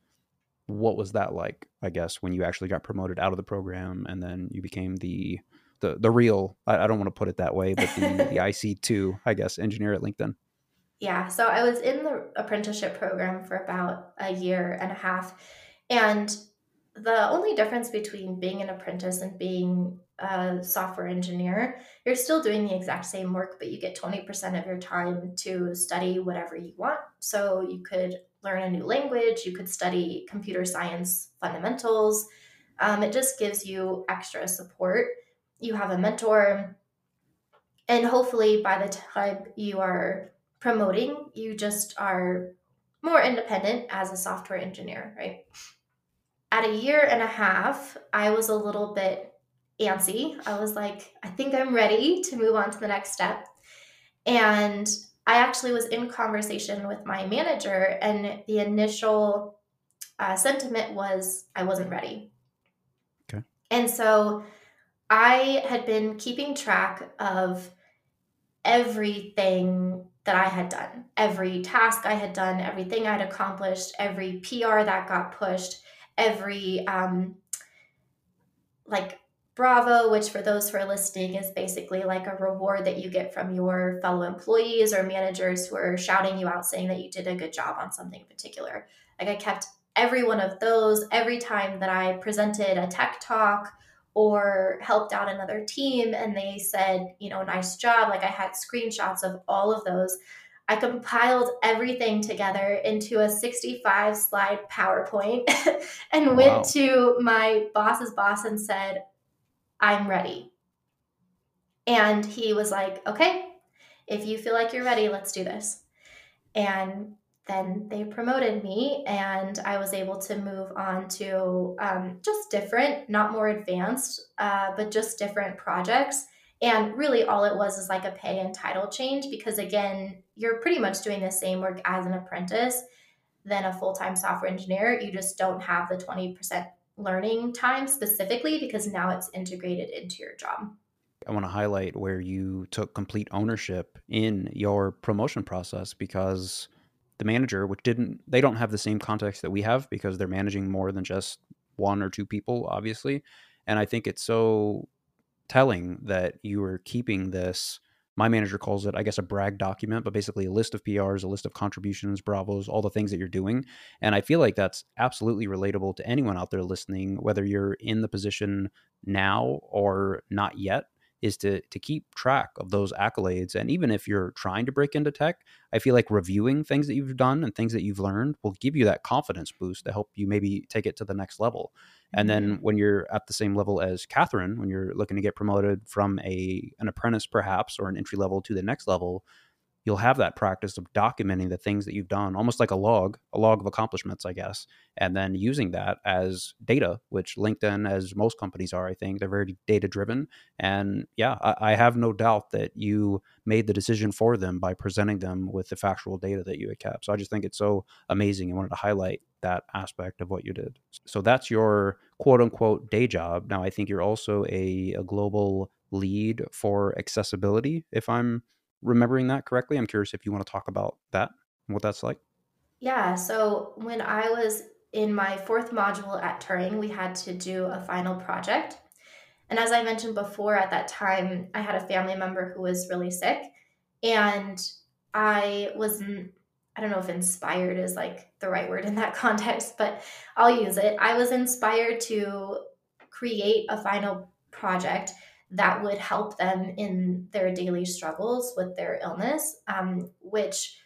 what was that like? I guess when you actually got promoted out of the program and then you became the the the real I, I don't want to put it that way, but the the IC two, I guess, engineer at LinkedIn. Yeah, so I was in the apprenticeship program for about a year and a half, and the only difference between being an apprentice and being a software engineer, you're still doing the exact same work, but you get 20% of your time to study whatever you want. So you could learn a new language, you could study computer science fundamentals. Um, it just gives you extra support. You have a mentor, and hopefully by the time you are promoting, you just are more independent as a software engineer, right? At a year and a half, I was a little bit antsy. I was like, I think I'm ready to move on to the next step. And I actually was in conversation with my manager, and the initial uh, sentiment was I wasn't ready. Okay. And so I had been keeping track of everything that I had done, every task I had done, everything I'd accomplished, every PR that got pushed, every um, like Bravo, which for those who are listening is basically like a reward that you get from your fellow employees or managers who are shouting you out saying that you did a good job on something in particular. Like I kept every one of those every time that I presented a tech talk or helped out another team and they said, you know, nice job. Like I had screenshots of all of those. I compiled everything together into a 65 slide PowerPoint and wow. went to my boss's boss and said, I'm ready. And he was like, okay, if you feel like you're ready, let's do this. And then they promoted me, and I was able to move on to um, just different, not more advanced, uh, but just different projects. And really, all it was is like a pay and title change because, again, you're pretty much doing the same work as an apprentice than a full time software engineer. You just don't have the 20% learning time specifically because now it's integrated into your job. I want to highlight where you took complete ownership in your promotion process because the manager, which didn't, they don't have the same context that we have because they're managing more than just one or two people, obviously. And I think it's so telling that you were keeping this my manager calls it, I guess, a brag document, but basically a list of PRs, a list of contributions, bravos, all the things that you're doing. And I feel like that's absolutely relatable to anyone out there listening, whether you're in the position now or not yet is to to keep track of those accolades and even if you're trying to break into tech i feel like reviewing things that you've done and things that you've learned will give you that confidence boost to help you maybe take it to the next level. And then when you're at the same level as Katherine, when you're looking to get promoted from a an apprentice perhaps or an entry level to the next level, you'll have that practice of documenting the things that you've done, almost like a log, a log of accomplishments, I guess, and then using that as data, which LinkedIn, as most companies are, I think, they're very data driven. And yeah, I, I, have no doubt that you made the decision for them by presenting them with the factual data that you had kept. So I just think it's so amazing. I wanted to highlight that aspect of what you did. So that's your quote unquote day job. Now, I think you're also a, a global lead for accessibility, if I'm remembering that correctly. I'm curious if you want to talk about that and what that's like. Yeah. So when I was in my fourth module at Turing, we had to do a final project. And as I mentioned before, at that time, I had a family member who was really sick. And I was, I don't know if inspired is like the right word in that context, but I'll use it. I was inspired to create a final project that would help them in their daily struggles with their illness, um, which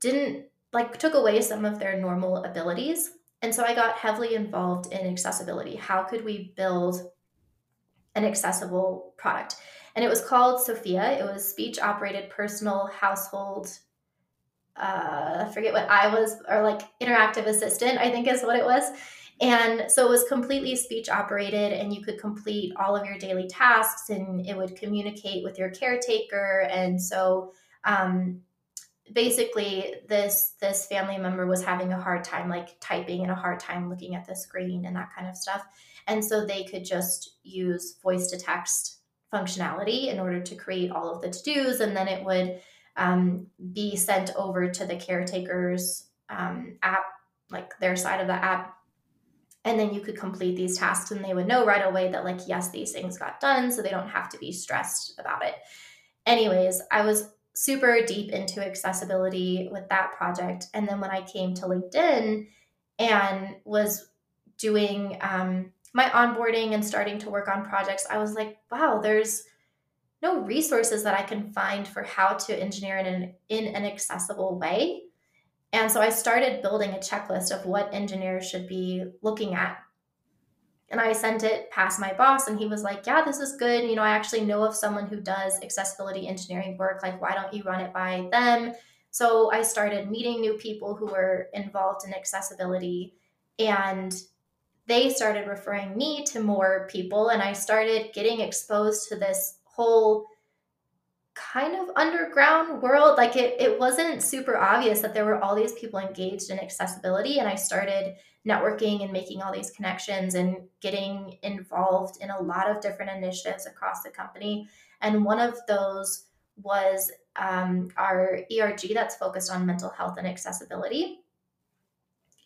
didn't like took away some of their normal abilities. And so I got heavily involved in accessibility. How could we build an accessible product. And it was called Sophia. It was speech operated personal household. Uh, I forget what I was, or like interactive assistant, I think is what it was. And so it was completely speech operated, and you could complete all of your daily tasks, and it would communicate with your caretaker. And so, um, basically, this this family member was having a hard time like typing and a hard time looking at the screen and that kind of stuff. And so they could just use voice to text functionality in order to create all of the to dos, and then it would um, be sent over to the caretaker's um, app, like their side of the app and then you could complete these tasks and they would know right away that like yes these things got done so they don't have to be stressed about it. Anyways i was super deep into accessibility with that project. And then when i came to linkedin and was doing um, my onboarding and starting to work on projects i was like wow there's no resources that i can find for how to engineer in an, in an accessible way and so I started building a checklist of what engineers should be looking at. And I sent it past my boss, and he was like, Yeah, this is good. You know, I actually know of someone who does accessibility engineering work. Like, why don't you run it by them? So I started meeting new people who were involved in accessibility, and they started referring me to more people. And I started getting exposed to this whole kind of underground world. Like it, it wasn't super obvious that there were all these people engaged in accessibility. And I started networking and making all these connections and getting involved in a lot of different initiatives across the company. And one of those was um, our ERG that's focused on mental health and accessibility.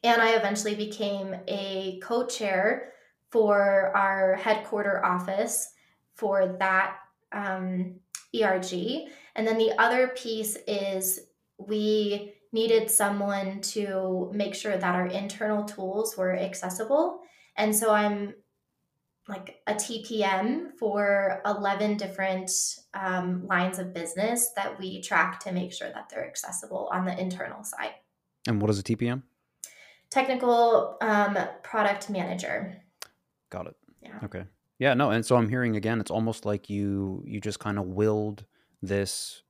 And I eventually became a co chair for our headquarter office for that um, ERG. And then the other piece is we needed someone to make sure that our internal tools were accessible. And so I'm like a TPM for 11 different um, lines of business that we track to make sure that they're accessible on the internal side. And what is a TPM? Technical um, product manager. Got it. Yeah. Okay. Yeah, no, and so I'm hearing again, it's almost like you you just kind of willed this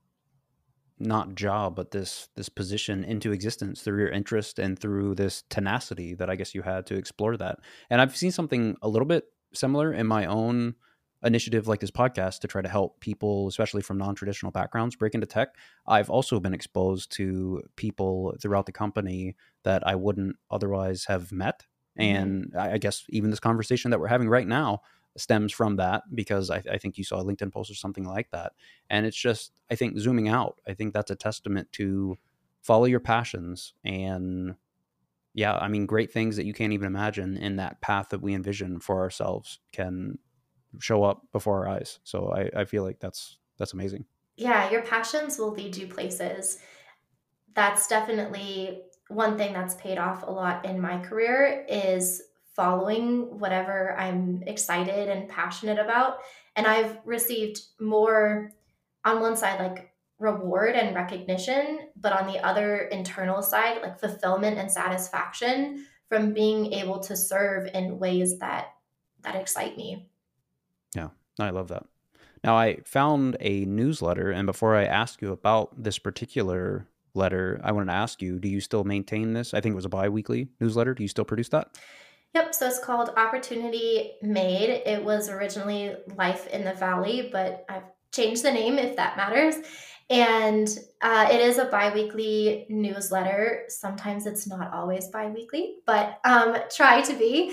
not job, but this this position into existence through your interest and through this tenacity that I guess you had to explore that. And I've seen something a little bit similar in my own initiative like this podcast to try to help people, especially from non-traditional backgrounds, break into tech. I've also been exposed to people throughout the company that I wouldn't otherwise have met. Mm-hmm. And I guess even this conversation that we're having right now stems from that because I, I, think you saw a LinkedIn post or something like that. And it's just, I think, zooming out, I think that's a testament to follow your passions and yeah, I mean, great things that you can't even imagine in that path that we envision for ourselves can show up before our eyes. So I, I feel like that's that's amazing. Yeah, your passions will lead you places. That's definitely one thing that's paid off a lot in my career is following whatever I'm excited and passionate about. And I've received more on one side, like reward and recognition, but on the other internal side, like fulfillment and satisfaction from being able to serve in ways that that excite me. Yeah, I love that. Now I found a newsletter, and before I ask you about this particular letter, I wanted to ask you: Do you still maintain this? I think it was a biweekly newsletter. Do you still produce that? Yep, so it's called Opportunity Made. It was originally Life in the Valley, but I've changed the name if that matters. And uh, it is a bi weekly newsletter. Sometimes it's not always bi weekly, but um, try to be.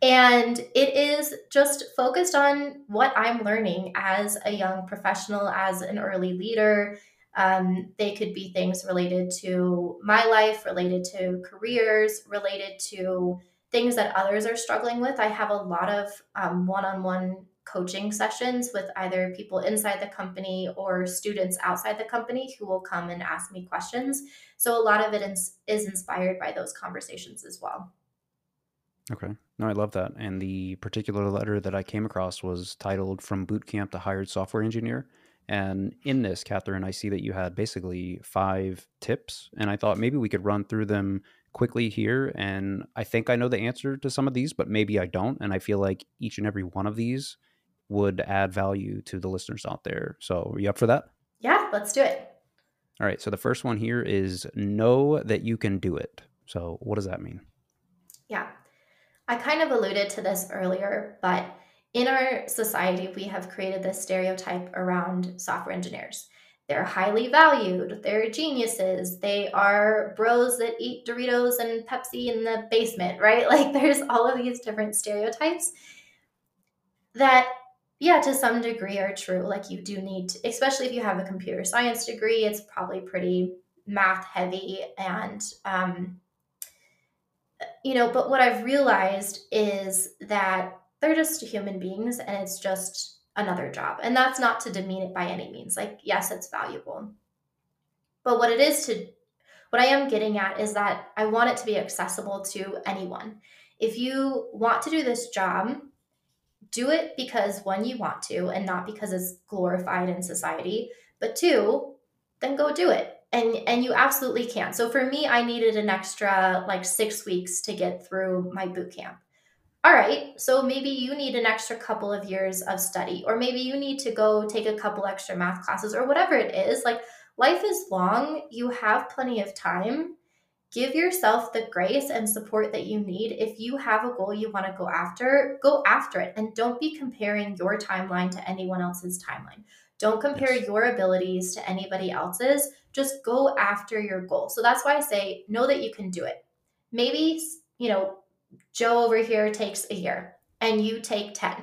And it is just focused on what I'm learning as a young professional, as an early leader. Um, they could be things related to my life, related to careers, related to things that others are struggling with. I have a lot of one on one coaching sessions with either people inside the company or students outside the company who will come and ask me questions. So a lot of it is, is inspired by those conversations as well. Okay. No, I love that. And the particular letter that I came across was titled From Bootcamp to Hired Software Engineer. And in this, Katherine, I see that you had basically five tips. And I thought maybe we could run through them quickly here and I think I know the answer to some of these, but maybe I don't. And I feel like each and every one of these would add value to the listeners out there. So, are you up for that? Yeah, let's do it. All right. So, the first one here is know that you can do it. So, what does that mean? Yeah. I kind of alluded to this earlier, but in our society, we have created this stereotype around software engineers. They're highly valued, they're geniuses, they are bros that eat Doritos and Pepsi in the basement, right? Like there's all of these different stereotypes that yeah to some degree are true. Like you do need to, especially if you have a computer science degree it's probably pretty math heavy and um, you know but what i've realized is that they're just human beings and it's just another job. And that's not to demean it by any means. Like, yes, it's valuable. But what it is to, what I am getting at is that I want it to be accessible to anyone. If you want to do this job, do it because one, you want to, and not because it's glorified in society. But two, then go do it. And and you absolutely can. So for me, I needed an extra like six weeks to get through my boot camp all right, so maybe you need an extra couple of years of study, or maybe you need to go take a couple extra math classes, or whatever it is. Like, life is long, you have plenty of time. Give yourself the grace and support that you need. If you have a goal you want to go after, go after it. And don't be comparing your timeline to anyone else's timeline. Don't compare yes. your abilities to anybody else's. Just go after your goal. So that's why I say, know that you can do it. Maybe, you know, Joe over here takes a year and you take 10.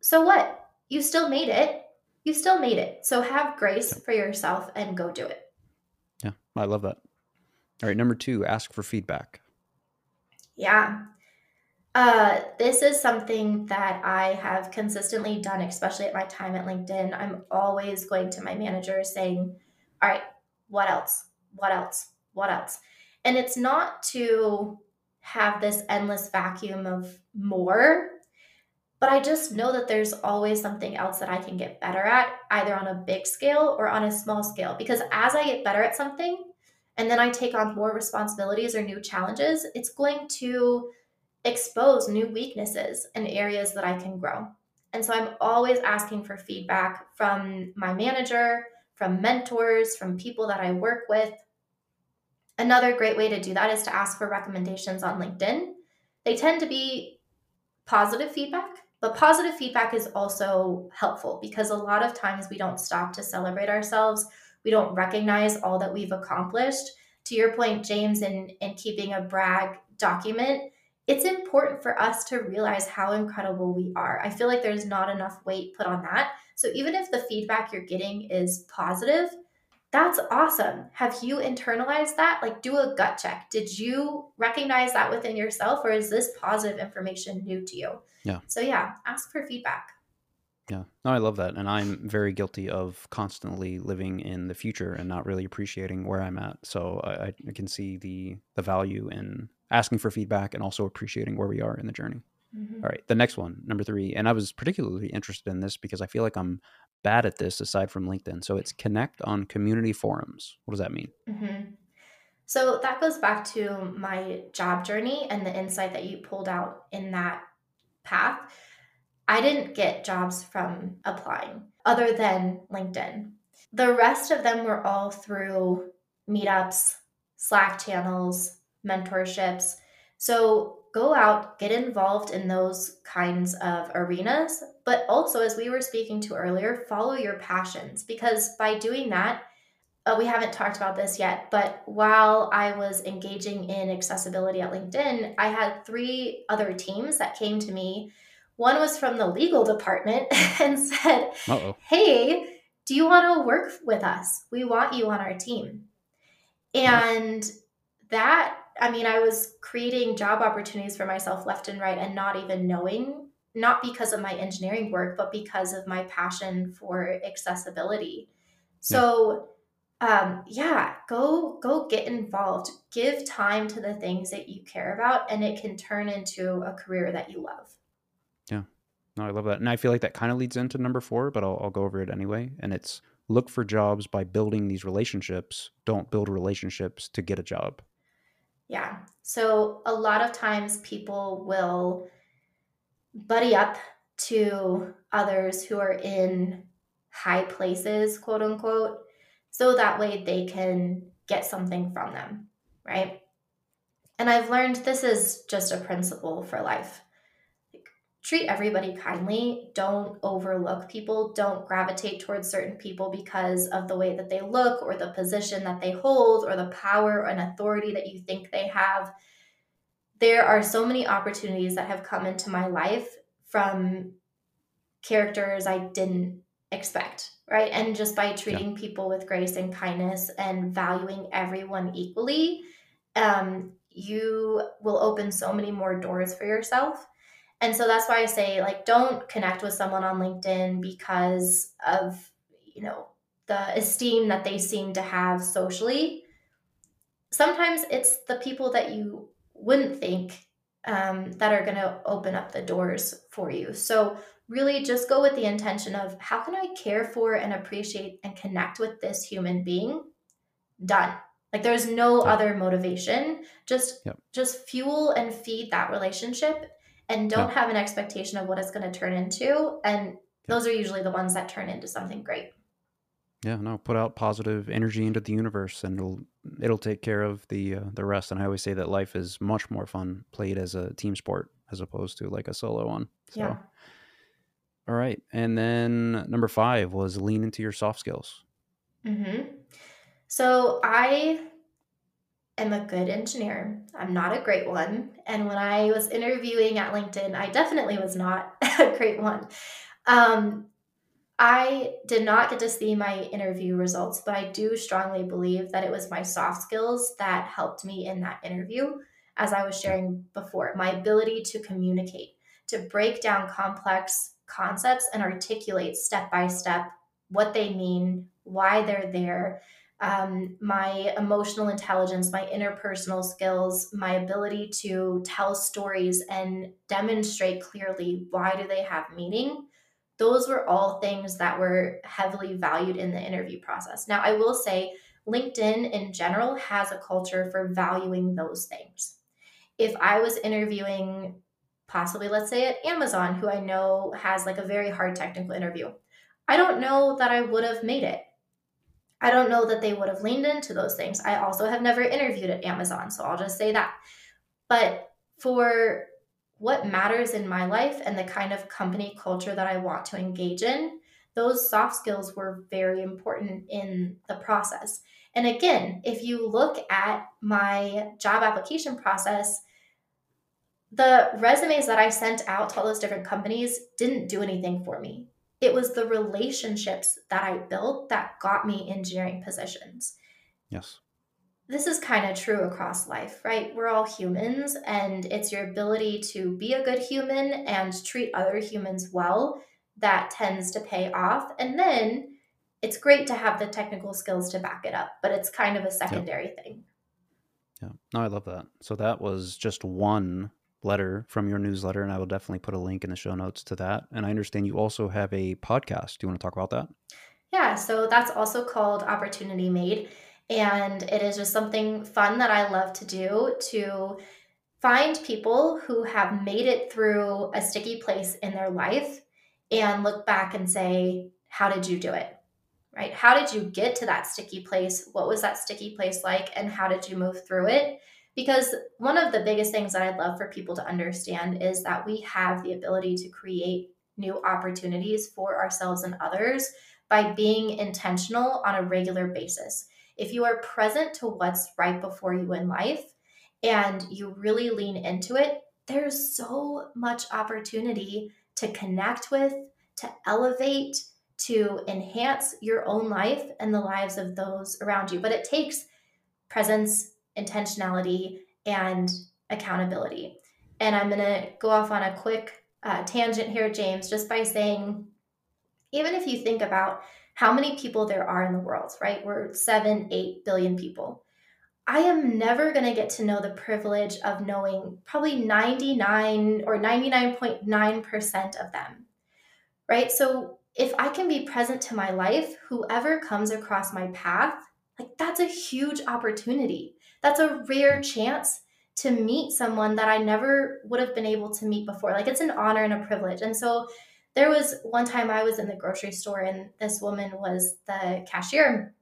So what? You still made it. You still made it. So have grace for yourself and go do it. Yeah, I love that. All right, number two, ask for feedback. Yeah. Uh, this is something that I have consistently done, especially at my time at LinkedIn. I'm always going to my manager saying, All right, what else? What else? What else? And it's not to have this endless vacuum of more. But I just know that there's always something else that I can get better at, either on a big scale or on a small scale. Because as I get better at something, and then I take on more responsibilities or new challenges, it's going to expose new weaknesses and areas that I can grow. And so I'm always asking for feedback from my manager, from mentors, from people that I work with, Another great way to do that is to ask for recommendations on LinkedIn. They tend to be positive feedback, but positive feedback is also helpful because a lot of times we don't stop to celebrate ourselves. We don't recognize all that we've accomplished. To your point, James, in, in keeping a brag document, it's important for us to realize how incredible we are. I feel like there's not enough weight put on that. So even if the feedback you're getting is positive, that's awesome. Have you internalized that? Like, do a gut check. Did you recognize that within yourself, or is this positive information new to you? Yeah. So, yeah, ask for feedback. Yeah. No, I love that. And I'm very guilty of constantly living in the future and not really appreciating where I'm at. So I, I can see the the value in asking for feedback and also appreciating where we are in the journey. Mm-hmm. All right. The next one, number three. And I was particularly interested in this because I feel like I'm bad at this aside from LinkedIn. So it's connect on community forums. What does that mean? Mm-hmm. So that goes back to my job journey and the insight that you pulled out in that path. I didn't get jobs from applying other than LinkedIn. The rest of them were all through meetups, Slack channels, mentorships. So go out, get involved in those kinds of arenas, but also, as we were speaking to earlier, follow your passions because by doing that, uh, we haven't talked about this yet, but while I was engaging in accessibility at LinkedIn, I had three other teams that came to me. One was from the legal department and said, Uh-oh. Hey, do you want to work with us? We want you on our team. And that I mean, I was creating job opportunities for myself left and right and not even knowing, not because of my engineering work, but because of my passion for accessibility. So, yeah. um, yeah, go go get involved. Give time to the things that you care about, and it can turn into a career that you love. Yeah, no, I love that, and I feel like that kind of leads into number four, but I'll, I'll go over it anyway. And it's look for jobs by building these relationships. Don't build relationships to get a job. Yeah. So a lot of times people will buddy up to others who are in high places, quote unquote, so that way they can get something from them, right? And I've learned this is just a principle for life. Treat everybody kindly. Don't overlook people. Don't gravitate towards certain people because of the way that they look or the position that they hold or the power and authority that you think they have. There are so many opportunities that have come into my life from characters I didn't expect, right? And just by treating yeah. people with grace and kindness and valuing everyone equally, um, you will open so many more doors for yourself. And so that's why I say, like, don't connect with someone on LinkedIn because of, you know, the esteem that they seem to have socially. Sometimes it's the people that you wouldn't think um, that are going to open up the doors for you. So, really just go with the intention of how can I care for and appreciate and connect with this human being? Done. Like there's no other motivation. Just yep. just fuel and feed that relationship and don't have an expectation of what it's going to turn into and those are usually the ones that turn into something great. Yeah, no, put out positive energy into the universe and it'll it'll take care of the uh, the rest and I always say that life is much more fun played as a team sport as opposed to like a solo one. So yeah. All right. And then number 5 was lean into your soft skills. Mhm. So I am a good engineer. I'm not a great one. And when I was interviewing at LinkedIn, I definitely was not a great one. Um, I did not get to see my interview results, but I do strongly believe that it was my soft skills that helped me in that interview, as I was sharing before. My ability to communicate, to break down complex concepts and articulate step by step what they mean, why they're there, um, my emotional intelligence, my interpersonal skills, my ability to tell stories and demonstrate clearly why do they have meaning. Those were all things that were heavily valued in the interview process. Now, I will say LinkedIn in general has a culture for valuing those things. If I was interviewing possibly let's say at Amazon who I know has like a very hard technical interview, I don't know that I would have made it I don't know that they would have leaned into those things. I also have never interviewed at Amazon, so I'll just say that. But for what matters in my life and the kind of company culture that I want to engage in, those soft skills were very important in the process. And again, if you look at my job application process, the resumes that I sent out to all those different companies didn't do anything for me it was the relationships that I built that got me engineering positions. Yes. This is kind of true across life, right? We're all humans, and it's your ability to be a good human and treat other humans well that tends to pay off. And then it's great to have the technical skills to back it up, but it's kind of a secondary yep. thing. Yeah. No, I love that. So that was just one letter from your newsletter, and I will definitely put a link in the show notes to that. And I understand you also have a podcast. Do you want to talk about that? Yeah, so that's also called Opportunity Made. And it is just something fun that I love to do to find people who have made it through a sticky place in their life and look back and say, How did you do it? Right? How did you get to that sticky place? What was that sticky place like? And how did you move through it? Because one of the biggest things that I'd love for people to understand is that we have the ability to create new opportunities for ourselves and others by being intentional on a regular basis. If you are present to what's right before you in life and you really lean into it, there's so much opportunity to connect with, to elevate, to enhance your own life and the lives of those around you. But it takes presence, intentionality, and accountability. And I'm going to go off on a quick uh, tangent here, James, just by saying, even if you think about how many people there are in the world, right? We're seven, eight billion people. I am never going to get to know the privilege of knowing probably 99 or 99.9% of them, right? So if I can be present to my life, whoever comes across my path, like that's a huge opportunity. That's a rare chance to meet someone that I never would have been able to meet before. Like it's an honor and a privilege. And so there was one time I was in the grocery store and this woman was the cashier.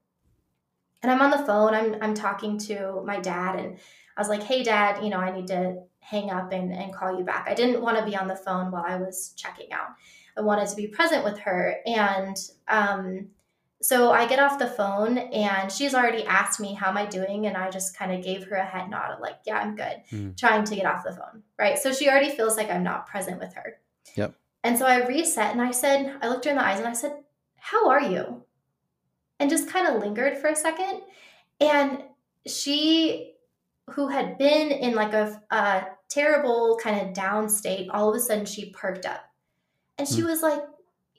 And I'm on the phone, I'm I'm talking to my dad and I was like, "Hey dad, you know, I need to hang up and, and call you back." I didn't want to be on the phone while I was checking out. I wanted to be present with her and um so I get off the phone and she's already asked me, How am I doing? And I just kind of gave her a head nod of like, Yeah, I'm good, mm. trying to get off the phone. Right. So she already feels like I'm not present with her. Yep. And so I reset and I said, I looked her in the eyes and I said, How are you? And just kind of lingered for a second. And she, who had been in like a, a terrible kind of down state, all of a sudden she perked up. And she mm. was like,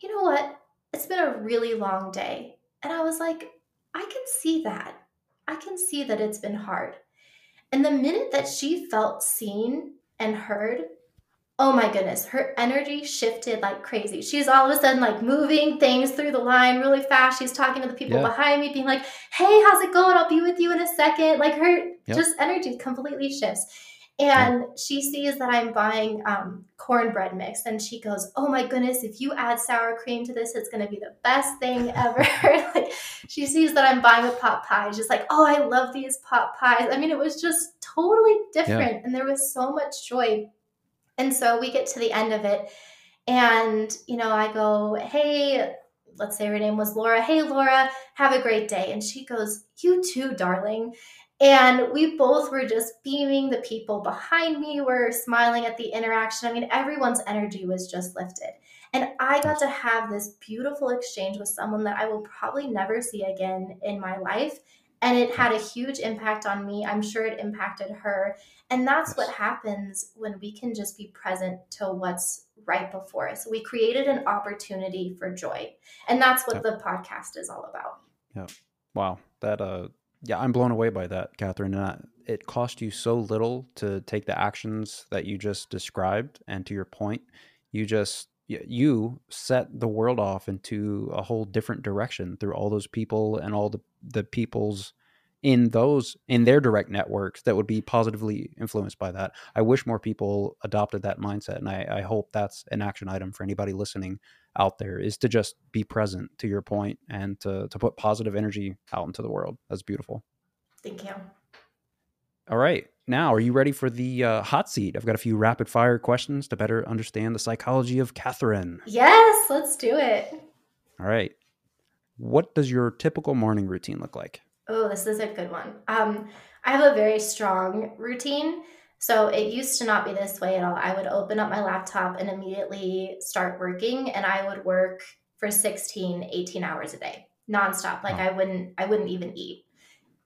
You know what? It's been a really long day. And I was like, I can see that. I can see that it's been hard. And the minute that she felt seen and heard, oh my goodness, her energy shifted like crazy. She's all of a sudden like moving things through the line really fast. She's talking to the people yeah. behind me, being like, hey, how's it going? I'll be with you in a second. Like her yep. just energy completely shifts. And she sees that I'm buying um, cornbread mix, and she goes, "Oh my goodness! If you add sour cream to this, it's going to be the best thing ever." like she sees that I'm buying a pot pie, she's like, "Oh, I love these pot pies." I mean, it was just totally different, yeah. and there was so much joy. And so we get to the end of it, and you know, I go, "Hey." Let's say her name was Laura. Hey, Laura, have a great day. And she goes, You too, darling. And we both were just beaming. The people behind me were smiling at the interaction. I mean, everyone's energy was just lifted. And I got to have this beautiful exchange with someone that I will probably never see again in my life. And it had a huge impact on me. I'm sure it impacted her. And that's what happens when we can just be present to what's right before us. We created an opportunity for joy. And that's what the podcast is all about. Yeah. Wow. That uh yeah, I'm blown away by that, Katherine. And it cost you so little to take the actions that you just described. And to your point, you just you set the world off into a whole different direction through all those people and all the the people's in those in their direct networks that would be positively influenced by that. I wish more people adopted that mindset, and I, I hope that's an action item for anybody listening out there is to just be present to your point and to, to put positive energy out into the world. That's beautiful. Thank you. All right. Now, are you ready for the uh, hot seat? I've got a few rapid fire questions to better understand the psychology of Katherine. Yes, let's do it. All right. What does your typical morning routine look like? Oh, this is a good one. Um, I have a very strong routine. So it used to not be this way at all. I would open up my laptop and immediately start working and I would work for 16, 18 hours a day, nonstop. Like I wouldn't I wouldn't even eat.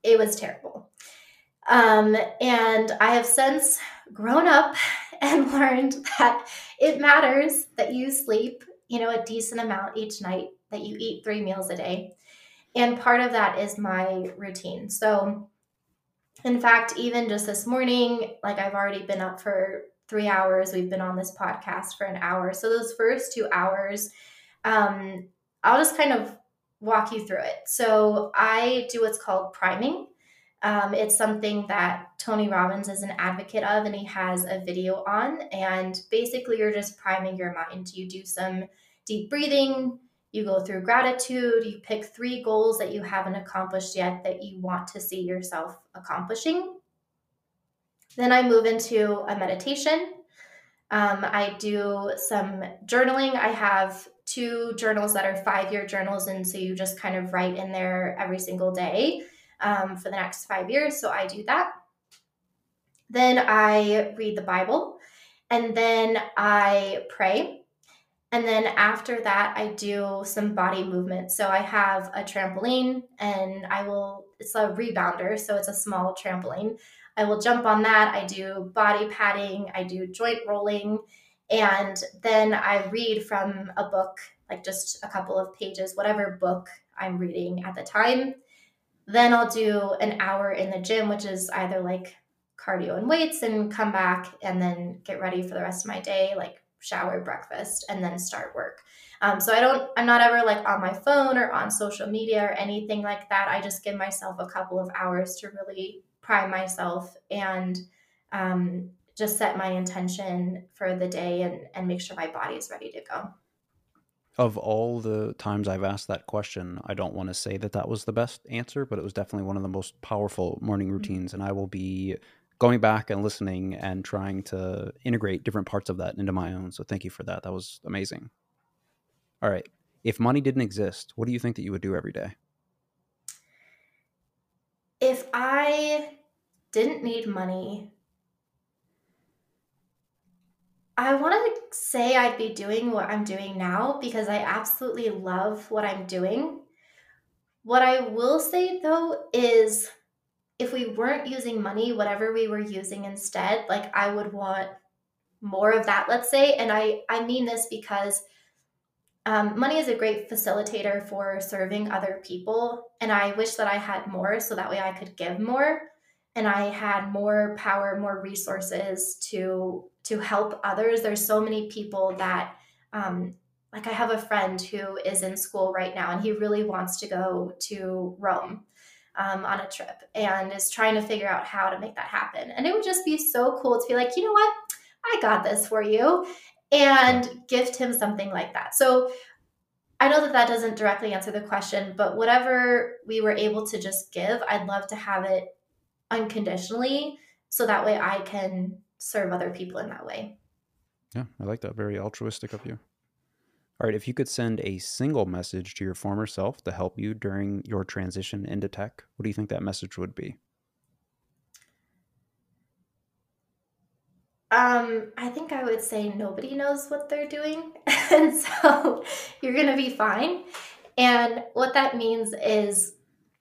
It was terrible. Um, and I have since grown up and learned that it matters that you sleep, you know, a decent amount each night, that you eat three meals a day. And part of that is my routine. So in fact, even just this morning, like I've already been up for three hours. We've been on this podcast for an hour. So those first two hours, um, I'll just kind of walk you through it. So I do what's called priming. Um, it's something that Tony Robbins is an advocate of, and he has a video on. And basically, you're just priming your mind. You do some deep breathing, you go through gratitude, you pick three goals that you haven't accomplished yet that you want to see yourself accomplishing. Then I move into a meditation. Um, I do some journaling. I have two journals that are five year journals, and so you just kind of write in there every single day um, for the next five years. So I do that. Then I read the Bible, and then I pray. And then after that, I do some body movement. So I have a trampoline and I will, it's a rebounder. So it's a small trampoline. I will jump on that. I do body padding, I do joint rolling. And then I read from a book, like just a couple of pages, whatever book I'm reading at the time. Then I'll do an hour in the gym, which is either like cardio and weights, and come back and then get ready for the rest of my day, like shower, breakfast, and then start work. Um, so I don't, I'm not ever like on my phone or on social media or anything like that. I just give myself a couple of hours to really prime myself and um, just set my intention for the day and, and make sure my body is ready to go. Of all the times I've asked that question, I don't want to say that that was the best answer, but it was definitely one of the most powerful morning mm-hmm. routines. And I will be going back and listening and trying to integrate different parts of that into my own. So thank you for that. That was amazing. All right. If money didn't exist, what do you think that you would do every day? If I didn't need money, I want to say I'd be doing what I'm doing now because I absolutely love what I'm doing. What I will say though is if we weren't using money, whatever we were using instead, like I would want more of that, let's say. And I, I mean this because um, money is a great facilitator for serving other people. And I wish that I had more so that way I could give more and I had more power, more resources to to help others. There's so many people that um, like I have a friend who is in school right now and he really wants to go to Rome um, on a trip and is trying to figure out how to make that happen. And it would just be so cool to be like, you know what? I got this for you and gift him something like that. So I know that that doesn't directly answer the question, but whatever we were able to just give, I'd love to have it unconditionally so that way I can serve other people in that way. Yeah, I like that. Very altruistic of you. All right, if you could send a single message to your former self to help you during your transition into tech, what do you think that message would be? Um, I think I would say nobody knows what they're doing. and so you're going to be fine. And what that means is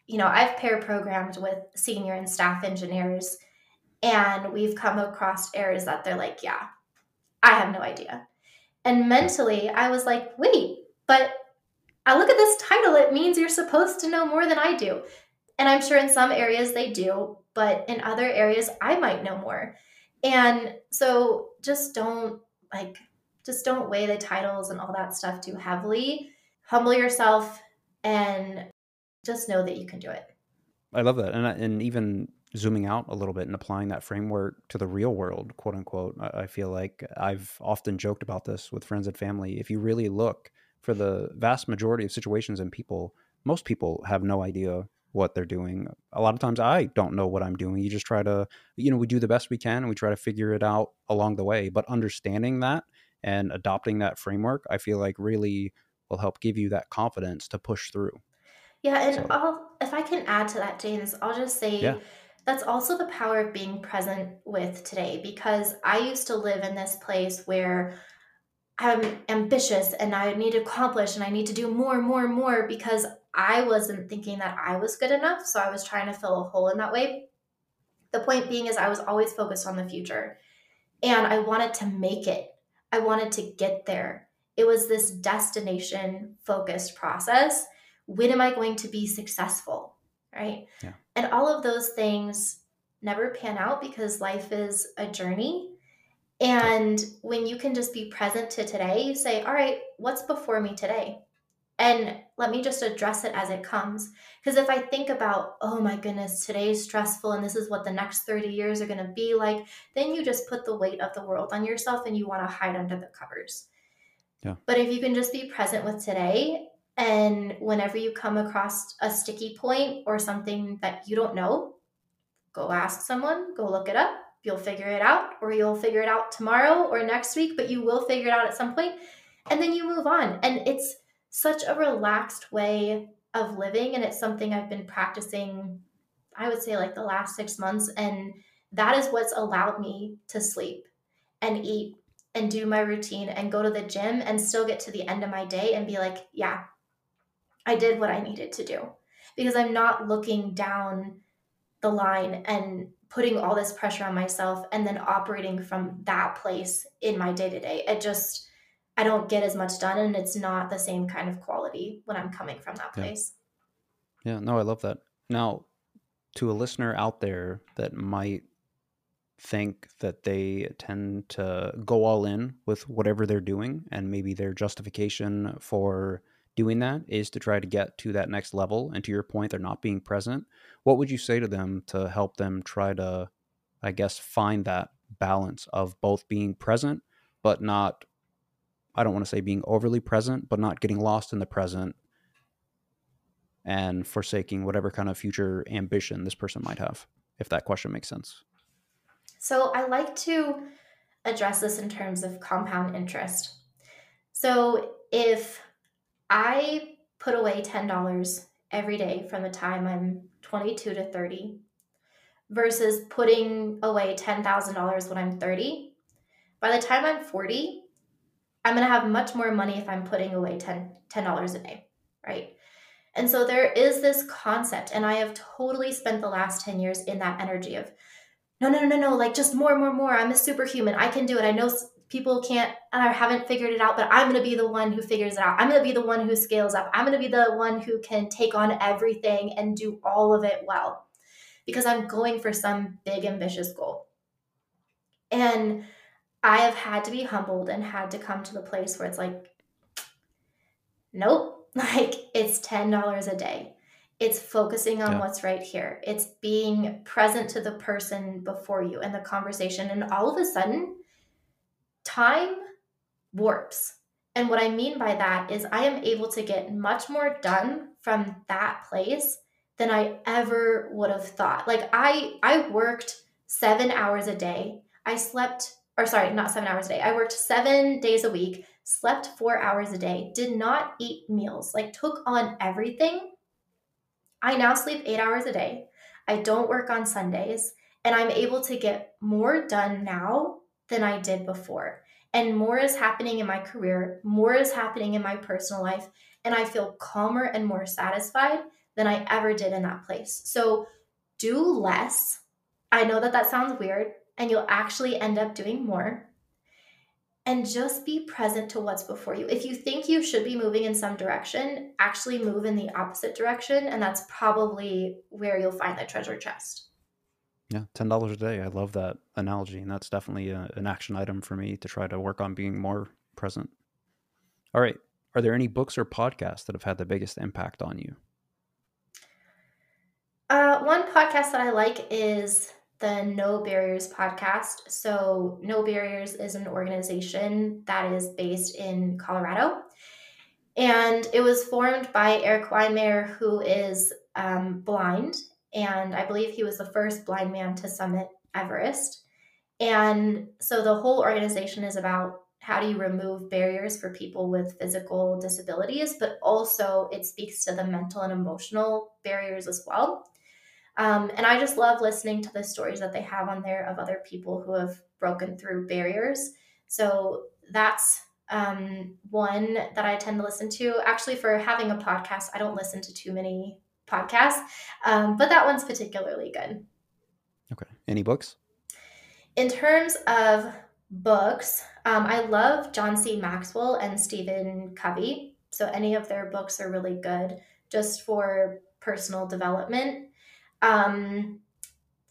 you know, I've pair programmed with senior and staff engineers, and we've come across errors that they're like, yeah, I have no idea. And mentally, I was like, wait, but I look at this title, it means you're supposed to know more than I do. And I'm sure in some areas they do, but in other areas, I might know more. And so just don't like, just don't weigh the titles and all that stuff too heavily. Humble yourself and just know that you can do it. I love that. And, and even zooming out a little bit and applying that framework to the real world, quote unquote, I feel like I've often joked about this with friends and family. If you really look for the vast majority of situations and people, most people have no idea what they're doing. A lot of times I don't know what I'm doing. You just try to, you know, we do the best we can and we try to figure it out along the way. But understanding that and adopting that framework, I feel like really will help give you that confidence to push through. Yeah, and so. I'll if I can add to that, James, I'll just say yeah. That's also the power of being present with today because I used to live in this place where I'm ambitious and I need to accomplish and I need to do more more more because I wasn't thinking that I was good enough. So I was trying to fill a hole in that way. The point being is I was always focused on the future and I wanted to make it. I wanted to get there. It was this destination focused process when am I going to be successful? Right. Yeah. And all of those things never pan out because life is a journey. And when you can just be present to today, you say, all right, what's before me today? And let me just address it as it comes. Because if I think about, oh my goodness, today's stressful and this is what the next 30 years are going to be like, then you just put the weight of the world on yourself and you want to hide under the covers. Yeah. But if you can just be present with today and whenever you come across a sticky point or something that you don't know, go ask someone, go look it up. You'll figure it out, or you'll figure it out tomorrow or next week, but you will figure it out at some point, And then you move on. And it's such a relaxed way of living. And it's something I've been practicing, I would say, like the last six months. And that is what's allowed me to sleep and eat and do my routine and go to the gym and still get to the end of my day and be like, yeah, I did what I needed to do because I'm not looking down the line and putting all this pressure on myself and then operating from that place in my day to day. It just, I don't get as much done and it's not the same kind of quality when I'm coming from that place. Yeah, yeah no, I love that. Now, to a listener out there that might think that they tend to go all in with whatever they're doing and maybe their justification for doing that is to try to get to that next level. And to your point, they're not being present. What would you say to them to help them try to I guess, find that balance of both being present, but not, I don't want to say being overly present, but not getting lost in the present and forsaking whatever kind of future ambition this person might have, if that question makes sense. So I like to address this in terms of compound interest. So if I put away $10 every day from the time I'm 22 to 30 versus putting away $10,000 when I'm 30, by the time I'm 40, I'm going to have much more money if I'm putting away 10 $10 a day, right? And so there is this concept, and I have totally spent the last 10 years in that energy of no, no, no, no, no, like just more, more, more. I'm a superhuman. I can do it. I know people can't or haven't figured it out, but I'm going to be the one who figures it out. I'm going to be the one who scales up. I'm going to be the one who can take on everything and do all of it well because I'm going for some big, ambitious goal. And I have had to be humbled and had to come to the place where it's like, nope, like it's $10 a day. It's focusing on yeah. what's right here. It's being present to the person before you and the conversation. And all of a sudden, time warps. And what I mean by that is I am able to get much more done from that place than I ever would have thought. Like I I worked 7 hours a day. I slept or sorry, not 7 hours a day. I worked 7 days a week, slept 4 hours a day, did not eat meals, like took on everything. I now sleep 8 hours a day. I don't work on Sundays and I'm able to get more done now than I did before. And more is happening in my career, more is happening in my personal life, and I feel calmer and more satisfied than I ever did in that place. So do less. I know that that sounds weird, and you'll actually end up doing more. And just be present to what's before you. If you think you should be moving in some direction, actually move in the opposite direction. And that's probably where you'll find the treasure chest. Yeah, ten dollars a day. I love that analogy, and that's definitely a, an action item for me to try to work on being more present. All right, are there any books or podcasts that have had the biggest impact on you? Uh, one podcast that I like is the No Barriers podcast. So, No Barriers is an organization that is based in Colorado. And it was formed by Eric Weihenmayer, who is um, blind and I believe he was the first blind man to summit Everest. And so the whole organization is about how do you remove barriers for people with physical disabilities, but also it speaks to the mental and emotional barriers as well. Um, and I just love listening to the stories that they have on there of other people who have broken through barriers. So that's um, one that I tend to listen to. Actually, for having a podcast, I don't listen to too many podcast. Um, but that one's particularly good. Okay. Any books? In terms of books, um, I love John C. Maxwell and Stephen Covey. So any of their books are really good just for personal development. Um,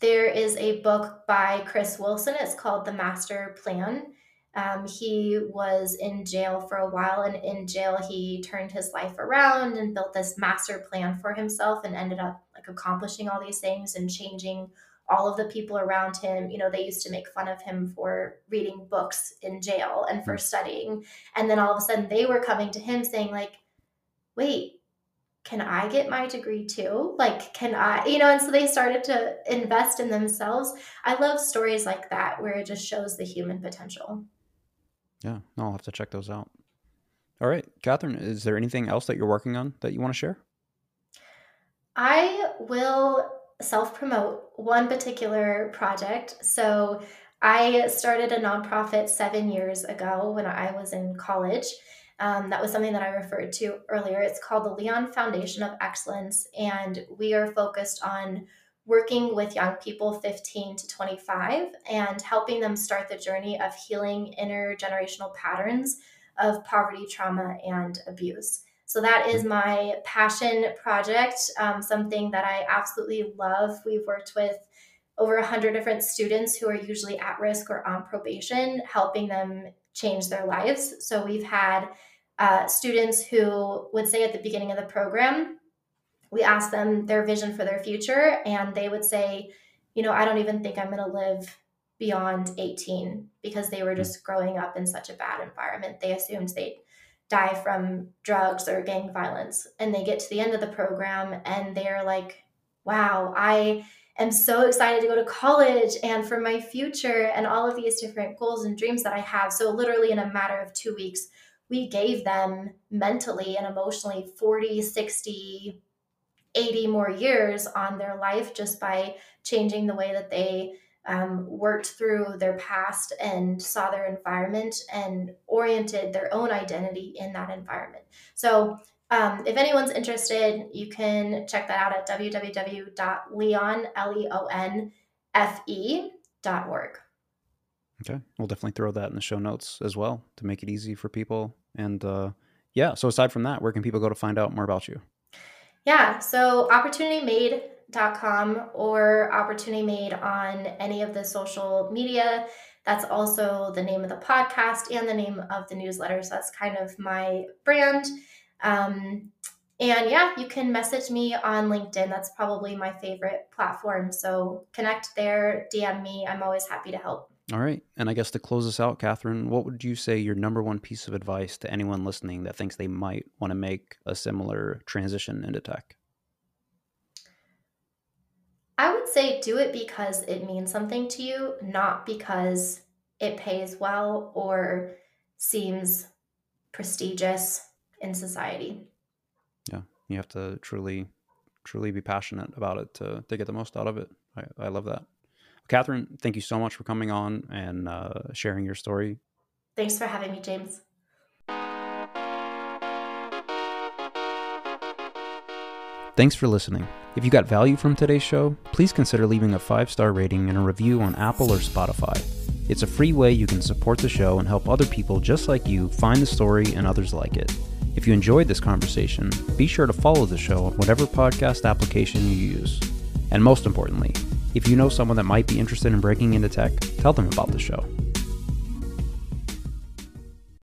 there is a book by Chris Wilson. It's called The Master Plan. Um, he was in jail for a while, and in jail, he turned his life around and built this master plan for himself and ended up like accomplishing all these things and changing all of the people around him. You know, they used to make fun of him for reading books in jail and for hmm. studying. And then all of a sudden, they were coming to him saying, like, wait, can I get my degree too? Like, can I, you know, and so they started to invest in themselves. I love stories like that where it just shows the human potential. Yeah, no, I'll have to check those out. All right, Katherine, is there anything else that you're working on that you want to share? I will self promote one particular project. So, I started a nonprofit seven years ago when I was in college. Um, that was something that I referred to earlier. It's called the Leon Foundation of Excellence, and we are focused on working with young people 15 to 25 and helping them start the journey of healing intergenerational patterns of poverty, trauma, and abuse. So that is my passion project, um, something that I absolutely love. We've worked with over 100 different students who are usually at risk or on probation, helping them change their lives. So we've had uh, students who would say at the beginning of the program, we asked them their vision for their future and they would say you know, I don't even think I'm going to live beyond 18 because they were hmm. just growing up in such a bad environment. They assumed they'd die from drugs or gang violence. And they get to the end of the program and they're like, wow, I am so excited to go to college and for my future and all of these different goals and dreams that I have. So, literally, in a matter of two weeks, we gave them mentally and emotionally 40, 60, 80 more years on their life just by changing the way that they um, worked through their past and saw their environment and oriented their own identity in that environment. So, um, if anyone's interested, you can check that out at www.leonfe.org. Okay. We'll definitely throw that in the show notes as well to make it easy for people. And uh, yeah, so aside from that, where can people go to find out more about you? Yeah, so opportunitymade.com or opportunity made on any of the social media. That's also the name of the podcast and the name of the newsletter. So that's kind of my brand. Um, and yeah, you can message me on LinkedIn. That's probably my favorite platform. So connect there, DM me. I'm always happy to help. All right. And I guess to close us out, Katherine, what would you say your number one piece of advice to anyone listening that thinks they might want to make a similar transition into tech? I would say do it because it means something to you, not because it pays well or seems prestigious in society. Yeah, you have to truly, truly be passionate about it to, to get the most out of it. I, I love that. Katherine, thank you so much for coming on and uh, sharing your story. Thanks for having me, James. Thanks for listening. If you got value from today's show, please consider leaving a five star rating and a review on Apple or Spotify. It's a free way you can support the show and help other people just like you find the story and others like it. If you enjoyed this conversation, be sure to follow the show on whatever podcast application you use. And most importantly, if you know someone that might be interested in breaking into tech, tell them about the show.